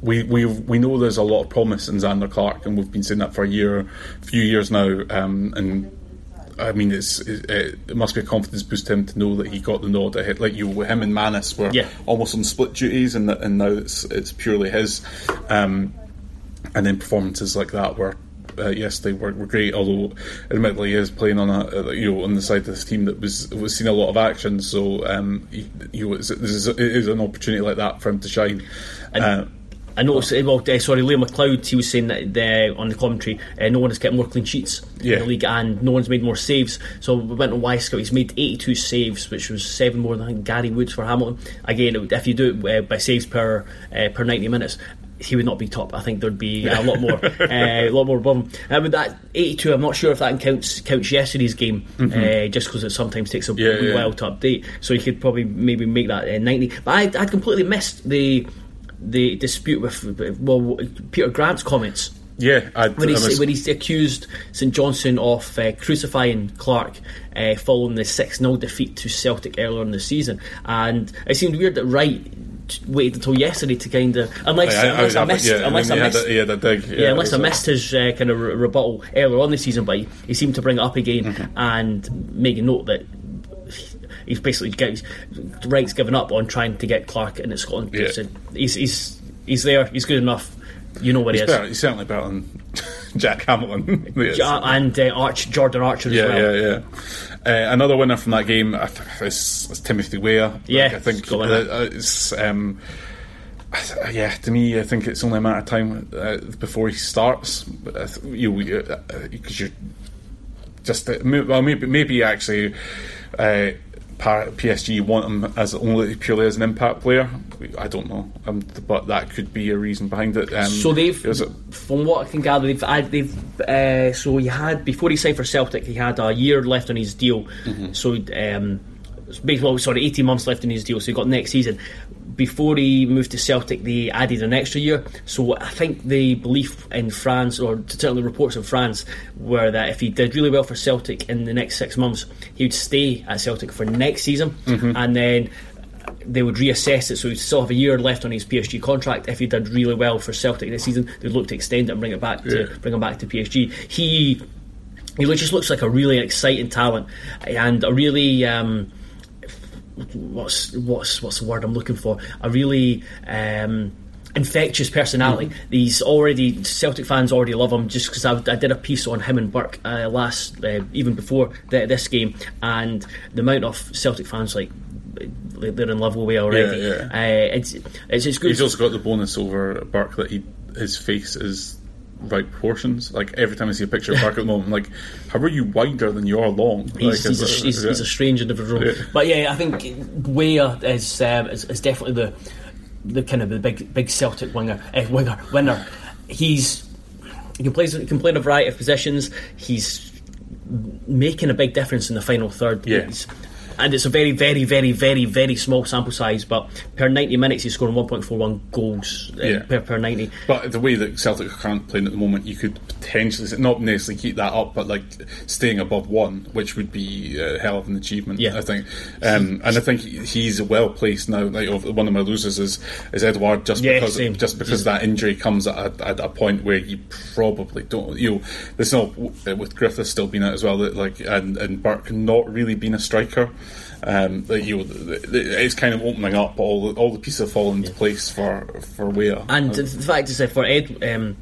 We, we we know there's a lot of promise in Zander Clark, and we've been saying that for a year, few years now. Um, and I mean, it's it, it must be a confidence boost to him to know that he got the nod. Ahead. Like you, him and Mannus were Yeah. almost on split duties, and that- and now it's it's purely his. Um, and then performances like that were. Uh, yesterday were, were great, although admittedly he is playing on a uh, you know on the side of this team that was was seeing a lot of action. So um, he, you know, it's, is, it is an opportunity like that for him to shine. Uh, I noticed, uh, well, uh, sorry, Liam McLeod, he was saying that the, on the commentary, uh, no one has kept more clean sheets Yeah. in the league and no one's made more saves. So we went on Wyscout, he's made 82 saves, which was seven more than Gary Woods for Hamilton. Again, if you do it uh, by saves per uh, per 90 minutes, he would not be top. I think there'd be a lot more, uh, a lot more above him. Uh, with that 82, I'm not sure if that counts counts yesterday's game, uh, just because it sometimes takes a Mm-hmm. Yeah, yeah. while to update. So you could probably maybe make that uh, 90. But I, I'd completely missed the the dispute with well Peter Grant's comments yeah, I, when I he was- when he accused St Johnstone of uh, crucifying Clark uh, following the six 0 defeat to Celtic earlier in the season, and it seemed weird that Wright waited until yesterday to kind of unless I- I- unless I, I- missed yeah, unless I he had missed a- he dig. yeah, Yeah, unless I so- missed his uh, kind of re- rebuttal earlier on the season, but he, he seemed to bring it up again Mm-hmm. and make a note that he's basically get, Wright's given up on trying to get Clark in at Scotland. Yeah. So he's, he's he's there. He's good enough. You know where he's, he is. better, he's certainly better than Jack Hamilton. And uh, Arch, Jordan Archer Yeah, as well. yeah, yeah. Uh, another winner from that game is, is Timothy Weah. Yeah, Like, I think uh, uh, it's. Um, yeah, to me, I think it's only a matter of time uh, before he starts. Th- you, because uh, uh, you're just uh, well, maybe maybe actually. Uh, PSG want him as only purely as an impact player. I don't know, um, but that could be a reason behind it. Um, So they've, it- from what I can gather, they've, they've uh, so he had before he signed for Celtic, he had a year left on his deal. Mm-hmm. So um, basically, sorry, eighteen months left in his deal. So he got next season. Before he moved to Celtic, they added an extra year. So I think the belief in France, or certainly reports in France, were that if he did really well for Celtic in the next six months, he would stay at Celtic for next season, Mm-hmm. and then they would reassess it. So he'd still have a year left on his PSG contract. If he did really well for Celtic this season, they'd look to extend it and bring it back to bring him back to PSG. He he just looks like a really exciting talent and a really um, what's what's what's the word I'm looking for? A really um, infectious personality. These already Celtic fans already love him just because I, I did a piece on him and Burke uh, last uh, even before the, this game, and the amount of Celtic fans like they're in love with Weah already. Yeah, Uh, it's it's it's good. He's also got the bonus over Burke that he his face is right proportions. Like every time I see a picture of Park at the moment, I'm like, how are you wider than you are long? He's, like, he's, is a, he's, yeah. he's a strange individual, Yeah. but yeah, I think Weah is, um, is is definitely the the kind of the big big Celtic winger uh, winger winner. He's he can play he can play in a variety of positions. He's making a big difference in the final third. Yeah. He's, and it's a very, very, very, very, very small sample size. But per ninety minutes, he's scoring one point four one goals uh, Yeah. per, per ninety. But the way that Celtic are currently playing at the moment, you could potentially not necessarily keep that up, but like staying above one, which would be a hell of an achievement. Yeah. I think, um, and I think he's well placed now. Like one of my losers is is Edouard, just Yeah, because same. just because that injury comes at a, at a point where you probably don't. You know, there's no with Griffiths still being out as well, that like and and Burke not really being a striker. Um, that you know, th- th- it's kind of opening up. All the, all the pieces have fallen into place for for Weah. And the fact is that for Ed, um,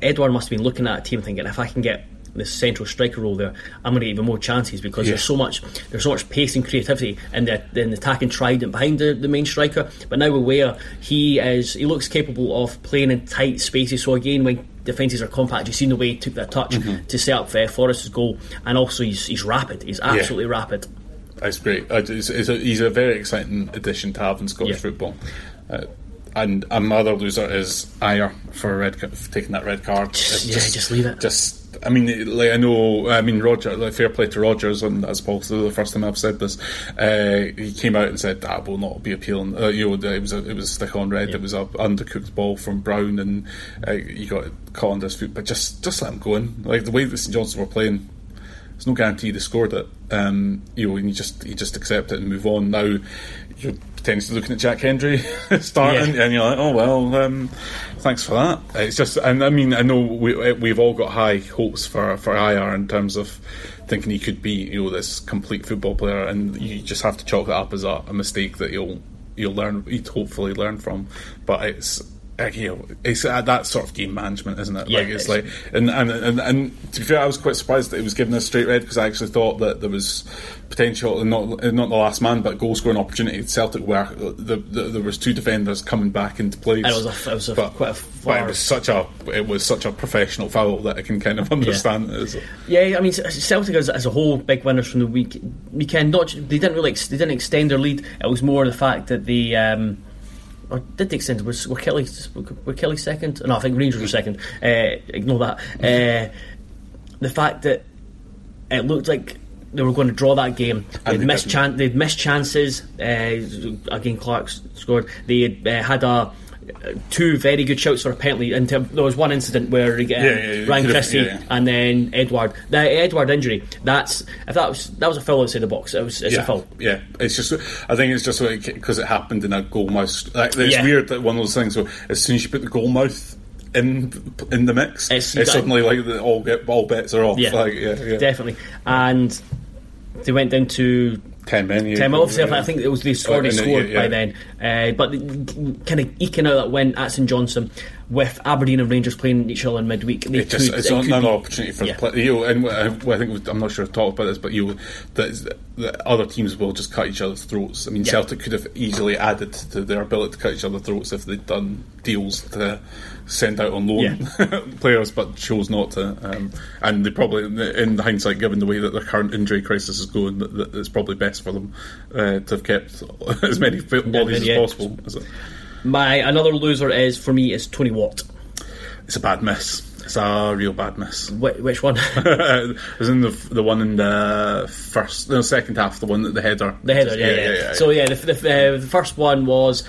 Edouard must have been looking at a team thinking, if I can get this central striker role there, I'm going to get even more chances because Yeah. there's so much there's so much pace and creativity in the, in the attacking trident behind the, the main striker. But now with Weah, he is he looks capable of playing in tight spaces. So again, when defences are compact, you've seen the way he took that touch Mm-hmm. to set up uh, Forrest's goal, and also he's, he's rapid. He's absolutely rapid. That's great. Uh, it's, it's a, he's a very exciting addition to have in Scottish Yeah. football. Uh, and another loser is Ajer for a red ca- for taking that red card. It's yeah, just leave it. Just, I mean, like I know. I mean, Roger. Like, fair play to Rodgers, and as Paul said, the first time I've said this, uh, he came out and said that will not be appealing. Uh, you know, it was a, it was a stick on red. It was a undercooked ball from Brown, and uh, he got caught under his foot. But just, just let him go in. Like the way that St Johnstone were playing, there's no guarantee they scored it. Um, you know, and you just you just accept it and move on. Now you're potentially looking at Jack Hendry starting, Yeah. and you're like, oh well, um, thanks for that. It's just, and I mean, I know we we've all got high hopes for for Ajer in terms of thinking he could be you know this complete football player, and you just have to chalk that up as a, a mistake that you'll you'll learn, you'd hopefully learn from. But it's you know, it's uh, that sort of game management, isn't it? Yeah, like it's it's- like, and, and and and to be fair, I was quite surprised that it was given a straight red because I actually thought that there was potential, and not not the last man, but goal scoring opportunity. at Celtic where the, the, there was two defenders coming back into place. And it was a- it was a- but, quite a but it was such a it was such a professional foul that I can kind of understand. it. Yeah, I mean Celtic as, as a whole, big winners from the week weekend. Not they didn't really ex- they didn't extend their lead. It was more the fact that they um, or did they extend? Was were Killie were Killie second? No, I think Rangers were second. Uh, ignore that. Uh, the fact that it looked like they were going to draw that game. They'd they missed chan- they'd missed chances. Uh, again, Clark scored. They had, uh, had a. Two very good shouts for a penalty. And there was one incident where um, yeah, yeah, Ryan Christie and then Edouard. The Edouard injury. That's if that was that was a foul outside the box. It was it's a foul. yeah. It's just, I think it's just because it happened in a goal mouth. Like, it's weird that one of those things where as soon as you put the goal mouth in in the mix, It's- it's, suddenly like the, all get all bets are off. Yeah, Like, yeah, yeah. definitely. And they went down to Ten men. Ten obviously, yeah. I think it was they already and then, scored yeah, by then. Uh, but kind of eking out that win at St Johnstone with Aberdeen and Rangers playing each other in midweek. They It just, could- it's it another be- opportunity for Yeah. the play. You know, and uh, I think I'm not sure I've talked about this, but you that, that other teams will just cut each other's throats. I mean, Yeah. Celtic could have easily added to their ability to cut each other's throats if they'd done deals to send out on loan players, but chose not to. Um, and they probably, in hindsight, given the way that their current injury crisis is going, that, that it's probably best for them uh, to have kept as many bodies yeah. as possible. My another loser is for me is Tony Watt. It's a bad miss. It's a real bad miss. Wh- which one? it was in the the one in the first, no, second half, the one that the header. The header, yeah, yeah. So yeah, the, the, uh, the first one was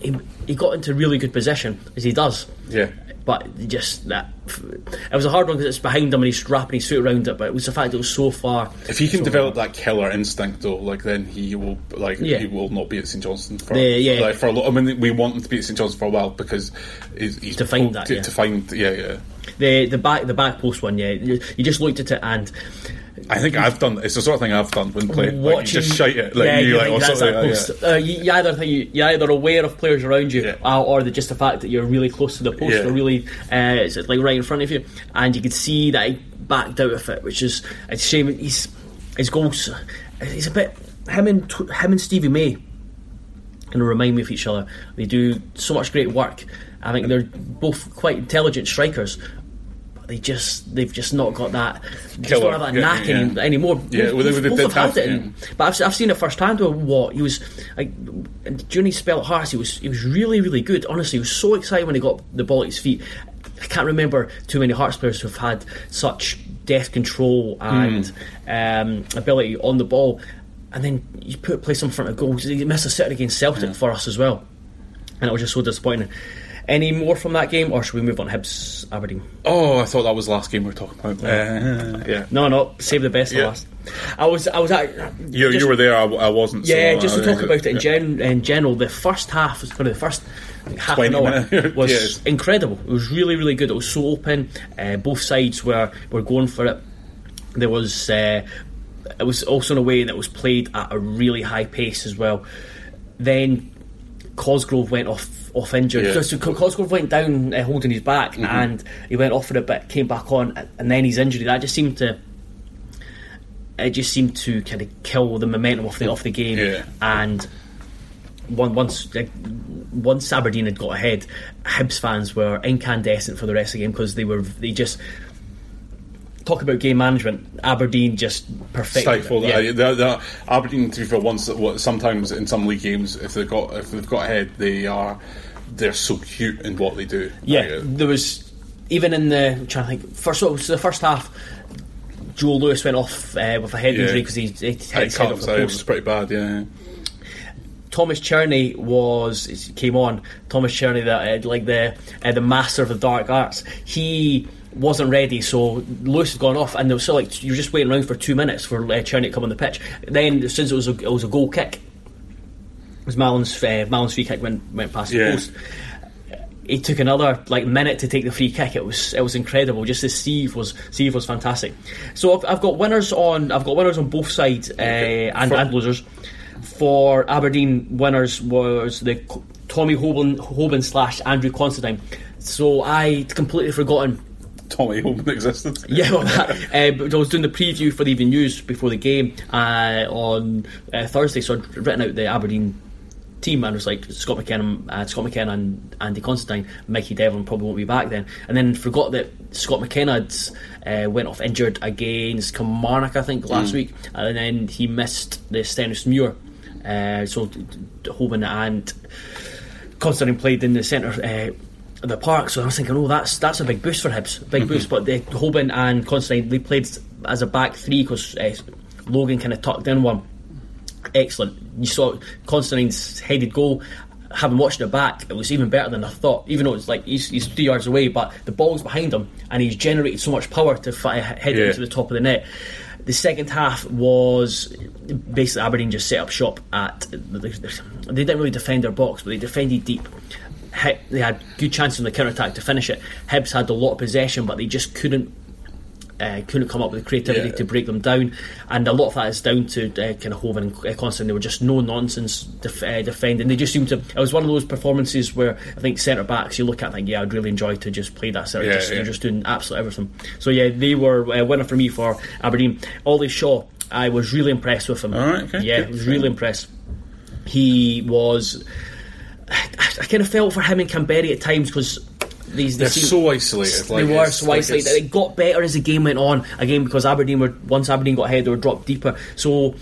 he, he got into really good position as he does. yeah. But just that it was a hard one because it's behind him and he's wrapping his foot around it. But it was the fact that it was so far. If he can so develop that killer instinct, though, like then he will, like Yeah. he will not be at St Johnstone for, The- yeah. like, for a lot. I mean, we want him to be at St Johnstone for a while because he's, he's To find that, to, yeah. to find, yeah, yeah. The the back the back post one, yeah. You, you just looked at it and I think I've done. It's the sort of thing I've done when playing. Like, you watching. just shite it. Like, yeah, you like, that's that yeah, post. Uh, you, you either think you, you're either aware of players around you, Yeah. uh, or the, just the fact that you're really close to the post, Yeah. or really uh, it's like right in front of you, and you could see that he backed out of it, which is it's a shame. He's his goals. He's a bit him and him and Stevie May kind of remind me of each other. They do so much great work. I think they're both quite intelligent strikers. They just they've just not got that just don't have that knack yeah. any, anymore. Yeah, well, they- both, have had it, and- but I've, I've seen it firsthand with what he was like during his spell at Hearts. He was he was really really good. Honestly, he was so excited when he got the ball at his feet. I can't remember too many Hearts players who've had such death control and Hmm. um, ability on the ball. and then you put play some front of goals. He missed a sitter against Celtic for us as well, and it was just so disappointing. Any more from that game, or should we move on to Hibs Aberdeen? Oh, I thought that was the last game we were talking about. Uh, yeah. No, no, save the best for Yeah. last. I was, I was at. You, just- you were there, I, I wasn't. Yeah, so, just to uh, talk about it in, yeah. gen- in general, the first half was probably the first half 20 an hour was Yes. incredible. It was really, really good. It was so open. Uh, both sides were were going for it. There was uh, it was also in a way that was played at a really high pace as well. Then Cosgrove went off off injured. Yeah. So Co- Cosgrove went down uh, holding his back, Mm-hmm. and he went off for a bit, came back on, and then his injury that just seemed to it just seemed to kind of kill the momentum off the of the game. Yeah. And one, once like, once Aberdeen had got ahead, Hibs fans were incandescent for the rest of the game because they were they just talk about game management. Aberdeen just perfect. stifled. Yeah. Yeah. The, the Aberdeen, to be fair, once what sometimes in some league games, if they've got if they've got ahead, they are they're so cute in what they do. Yeah, Like, uh, there was even in the I'm trying to think first. So the first half, Joe Lewis went off uh, with a head Yeah. injury because he, he hit his head cut off the so it was pretty bad. Yeah, Tomas Cerny was came on. Tomas Cerny, that uh, like the uh, the master of the dark arts. He wasn't ready, so Lewis had gone off, and there was still like you were just waiting around for two minutes for uh, to come on the pitch. Then, since it was a, it was a goal kick, it was Mallan's uh, Mallan's free kick went went past the Yeah. post. He took another like minute to take the free kick. It was it was incredible. Just as Steve was Steve was fantastic. So I've, I've got winners on I've got winners on both sides uh, and, For- and losers. For Aberdeen, winners was the Tommy Hoban, Hoban slash Andrew Considine. So I'd completely forgotten Tommy Hoban existed. yeah, well, that, uh, but I was doing the preview for the evening news before the game uh, on uh, Thursday, so I'd written out the Aberdeen team and it was like Scott McKenna, uh, Scott McKenna and Andy Considine, Mikey Devlin probably won't be back then, and then forgot that Scott McKenna had, uh, went off injured against Kilmarnock I think last week, and then he missed the Stenhousemuir, uh, so Hoban and Considine played in the centre uh, the park, so I was thinking, oh, that's that's a big boost for Hibs, big boost. But the Hoban and Considine they played as a back three because uh, Logan kind of tucked in one. Excellent. You saw Considine's headed goal. Having watched it back, it was even better than I thought. Even though it's like he's, he's three yards away, but the ball's behind him, and he's generated so much power to fi- head Yeah. into the top of the net. The second half was basically Aberdeen just set up shop at. They didn't really defend their box, but they defended deep. They had good chances on the counter attack to finish it. Hibs had a lot of possession, but they just couldn't uh, couldn't come up with the creativity Yeah. to break them down, and a lot of that is down to uh, kind of Hoban and uh, Constant. They were just no nonsense def- uh, defending. They just seemed to. It was one of those performances where I think centre backs you look at and think, yeah, I'd really enjoy to just play that centre. Yeah, just, yeah. You're just doing absolutely everything. So yeah, they were uh, winner for me for Aberdeen. Ollie Shaw, I was really impressed with him. All right, okay, yeah. I was really impressed. He was. I, I kind of felt for him and Kamberi at times because these They're so isolated. they like, were it's- so like, isolated. it's- It got better as the game went on. Again, because Aberdeen were once Aberdeen got ahead, they were dropped deeper. So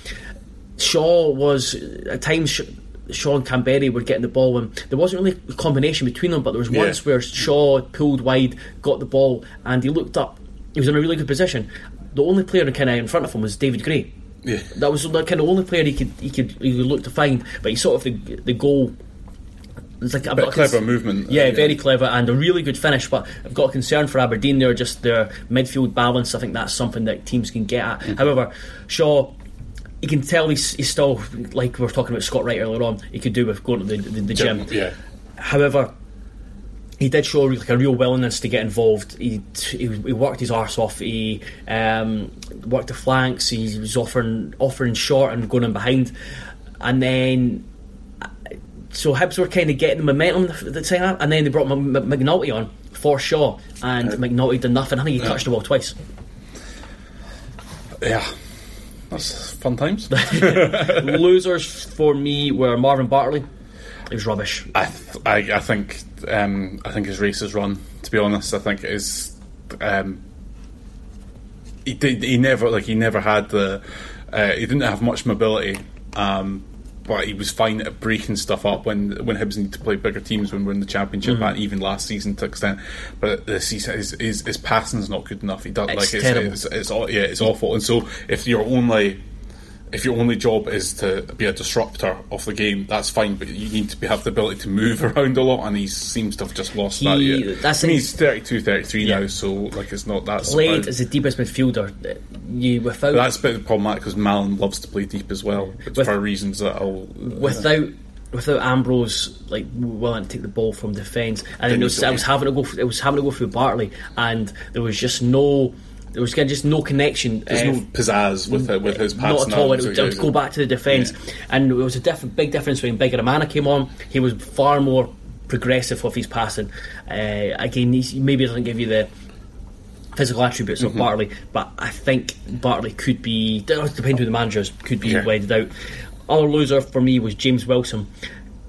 Shaw was at times. Sh- Shaw and Kamberi were getting the ball, and there wasn't really a combination between them. But there was Yeah. once where Shaw pulled wide, got the ball, and he looked up. He was in a really good position. The only player kind of in front of him was David Gray. Yeah. That was the kind of only player he could he could he could look to find. But he sort of the the goal. It's like I've Bit a clever cons- movement. Yeah, Uh, very clever and a really good finish. But I've got a concern for Aberdeen there, just their midfield balance. I think that's something that teams can get at. Mm-hmm. However, Shaw. You can tell he's, he's still like we were talking about Scott Wright earlier on. He could do with going to the, the, the gym. Yeah. However, he did show like a real willingness to get involved. He he, he worked his arse off. He um, worked the flanks. He was offering offering short and going in behind, and then so Hibs were kind of getting the momentum the, the second and then they brought M- M- McNulty on for Shaw, and McNulty did nothing. I think he touched the ball twice. Yeah. That's fun times. Losers for me were Marvin Bartley. He was rubbish. I, th- I, I think um, I think his race is run. To be honest, I think it is. Um, he did. He never like he never had the. Uh, he didn't have much mobility, um, but he was fine at breaking stuff up when when Hibs need to play bigger teams when we're in the championship mm. and even last season to extent. But this season his his, his passing's not good enough. He does It's like terrible. it's, it's, it's yeah it's awful. And so if you're only if your only job is to be a disruptor of the game, that's fine. But you need to be, have the ability to move around a lot, and he seems to have just lost He- that. Yet. that's I mean, he's 32, 33 Yeah. now, so like it's not that. Played surprising. as the deepest midfielder. uh, You without that's a bit problematic because Mallan loves to play deep as well, With- for reasons that I'll. without without Ambrose like willing to take the ball from defence, and it was, I was having to go. It was having to go through Bartley, and there was just no. There was kind of just no connection. There's uh, no pizzazz with it, with his passing. not at all. It would, it would go back to the defence, and it was a diff- big difference when Big Amana came on. He was far more progressive with his passing. Uh, again, he's, maybe doesn't give you the physical attributes Mm-hmm. of Bartley, but I think Bartley could be, depending who the managers could be Yeah. wedded out. Other loser for me was James Wilson.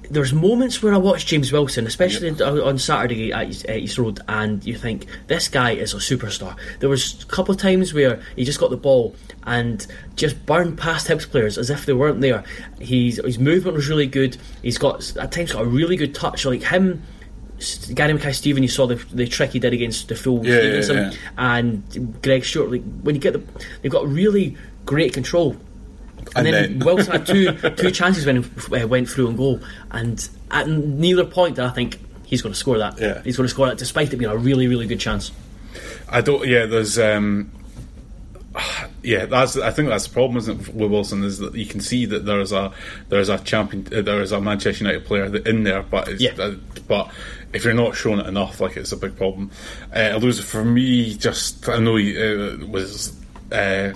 There's moments where I watch James Wilson, especially on on Saturday at East- Road, and you think this guy is a superstar. There was a couple of times where he just got the ball and just burned past Hibs players as if they weren't there. He's, his movement was really good. He's got at times got a really good touch, like him. Gary Mackay Steven, you saw the, the trick he did against the full Yeah, yeah, Stevenson, yeah. and Greg Stewart. Like when you get the, they've got really great control. And, And then, then- Wilson had two two chances when he uh, went through and goal, and at neither point did I think he's going to score that. Yeah. He's going to score that, despite it being a really really good chance. I don't. Yeah, there's. um yeah, that's. I think that's the problem, isn't it, with Wilson? Is that you can see that there's a there's a champion, uh, there is a Manchester United player in there, but it's, Yeah. uh, but if you're not showing it enough, like it's a big problem. Uh, a loser for me, just I know he uh, was uh,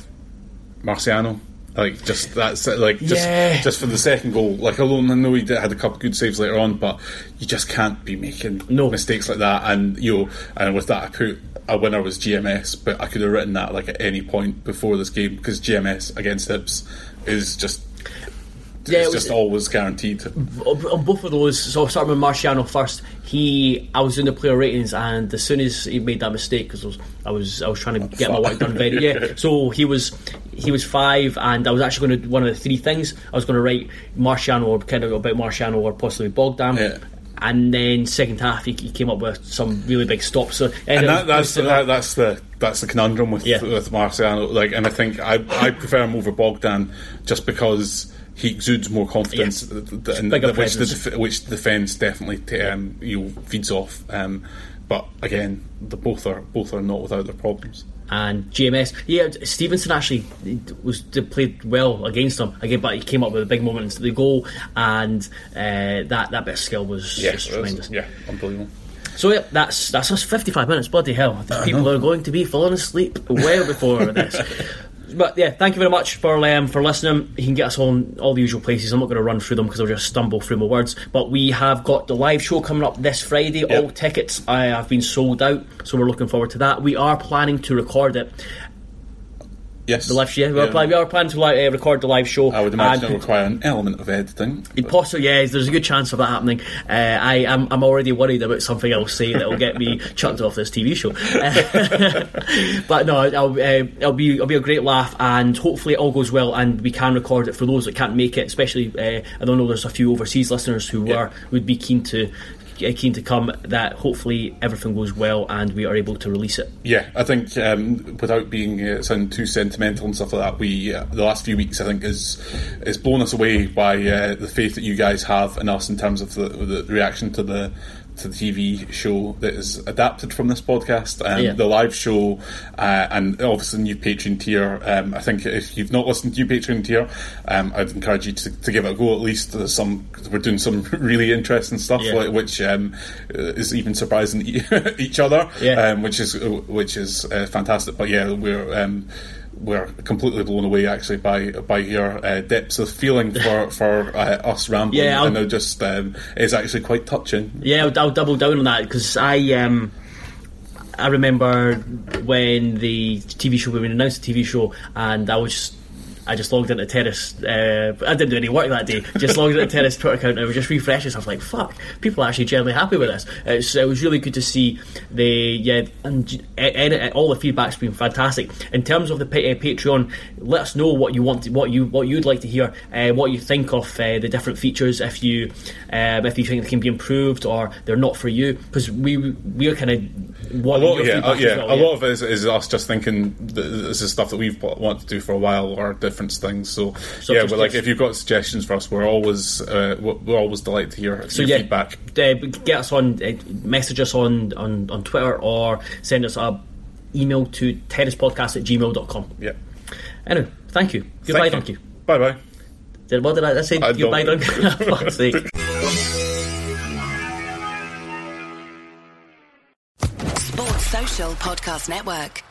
Marciano. Like just that's it, like just Yeah. just for the second goal. Like alone, I know he had a couple of good saves later on, but you just can't be making No. mistakes like that. And you know, and with that, I put a winner was GMS, but I could have written that like at any point before this game because GMS against Hibs is just Yeah, it it's was- just always guaranteed. on on both of those, so starting with Marciano first, he I was in the player ratings, and as soon as he made that mistake, because I was, I was I was trying to get my work done very yeah. So he was he was five, and I was actually going to one of the three things I was going to write Marciano or kind of about Marciano or possibly Bogdan. Yeah. And then second half, he, he came up with some really big stops. So and that, that's similar. that, that's the that's the conundrum with Yeah. with Marciano. Like, and I think I I prefer him over Bogdan just because he exudes more confidence, Yeah. th- th- Bigger which the def- which the defence definitely t- um, you know, feeds off. Um, but again, the both are both are not without their problems. and GMS. Yeah, Stevenson actually was played well against him again, but he came up with a big moment into the goal, and uh, that that bit of skill was just it was- tremendous. yeah, unbelievable. So yeah, that's that's us fifty five minutes. Bloody hell! People are going to be falling asleep well before this. But yeah, thank you very much for um, for listening. You can get us on all the usual places. I'm not going to run through them because I'll just stumble through my words. But we have got the live show coming up this Friday. All tickets I have been sold out, so we're looking forward to that. We are planning to record it. Yes, The live, yeah, we are, planning, we are planning to li- uh, record the live show. I would imagine and it would require an element of editing. It possibly, yeah, there's a good chance of that happening. Uh, I am I'm already worried about something else say, that will get me chucked off this TV show. but no, it'll, uh, it'll be it'll be a great laugh, and hopefully it all goes well, and we can record it for those that can't make it. Especially, uh, I don't know, there's a few overseas listeners who Yeah. are would be keen to keen to come. That hopefully everything goes well, and we are able to release it. Yeah, I think um, without being uh, sound too sentimental and stuff like that, we uh, the last few weeks I think is is blown us away by uh, the faith that you guys have in us in terms of the, the reaction to the to the TV show that is adapted from this podcast, and Yeah. the live show, uh, and obviously new Patreon tier. Um, I think if you've not listened to new Patreon tier, um, I'd encourage you to, to give it a go at least. There's some we're doing some really interesting stuff, Yeah. like, which um, is even surprising each other Yeah. um, which is which is uh, fantastic. But yeah, we're um, we're completely blown away actually by by your uh, depths of feeling for for uh, us rambling. Yeah, I'll- and it just um, it's actually quite touching. Yeah, I'll, I'll double down on that because I um I remember when the TV show when we announced the TV show and I was I just logged into Terrace. Uh, I didn't do any work that day. Just logged into Terrace Twitter account and I was just refreshing. So I was like, "Fuck!" People are actually generally happy with this. It's, it was really good to see the yeah, and e- e- all the feedback's been fantastic. In terms of the uh, Patreon, let us know what you want, to, what you what you'd like to hear, uh, what you think of uh, the different features. If you um, if you think they can be improved or they're not for you, because we we're kind of A lot, yeah, uh, yeah. well, a yeah. lot of it is, is us just thinking th- this is stuff that we've wanted to do for a while, or the reference things. So, So yeah, just- well, like if you've got suggestions for us, we're always uh, we're we're always delighted to hear So your yeah, feedback. uh, get us on, uh, message us on, on, on Twitter or send us a email to terracepodcast at gmail.com. Yeah. Anyway, thank you. Goodbye, thank you. Donkey. Bye bye. Did, what did I, I say? I Goodbye, don't- Donkey. Fuck's sake. Sports Social Podcast Network.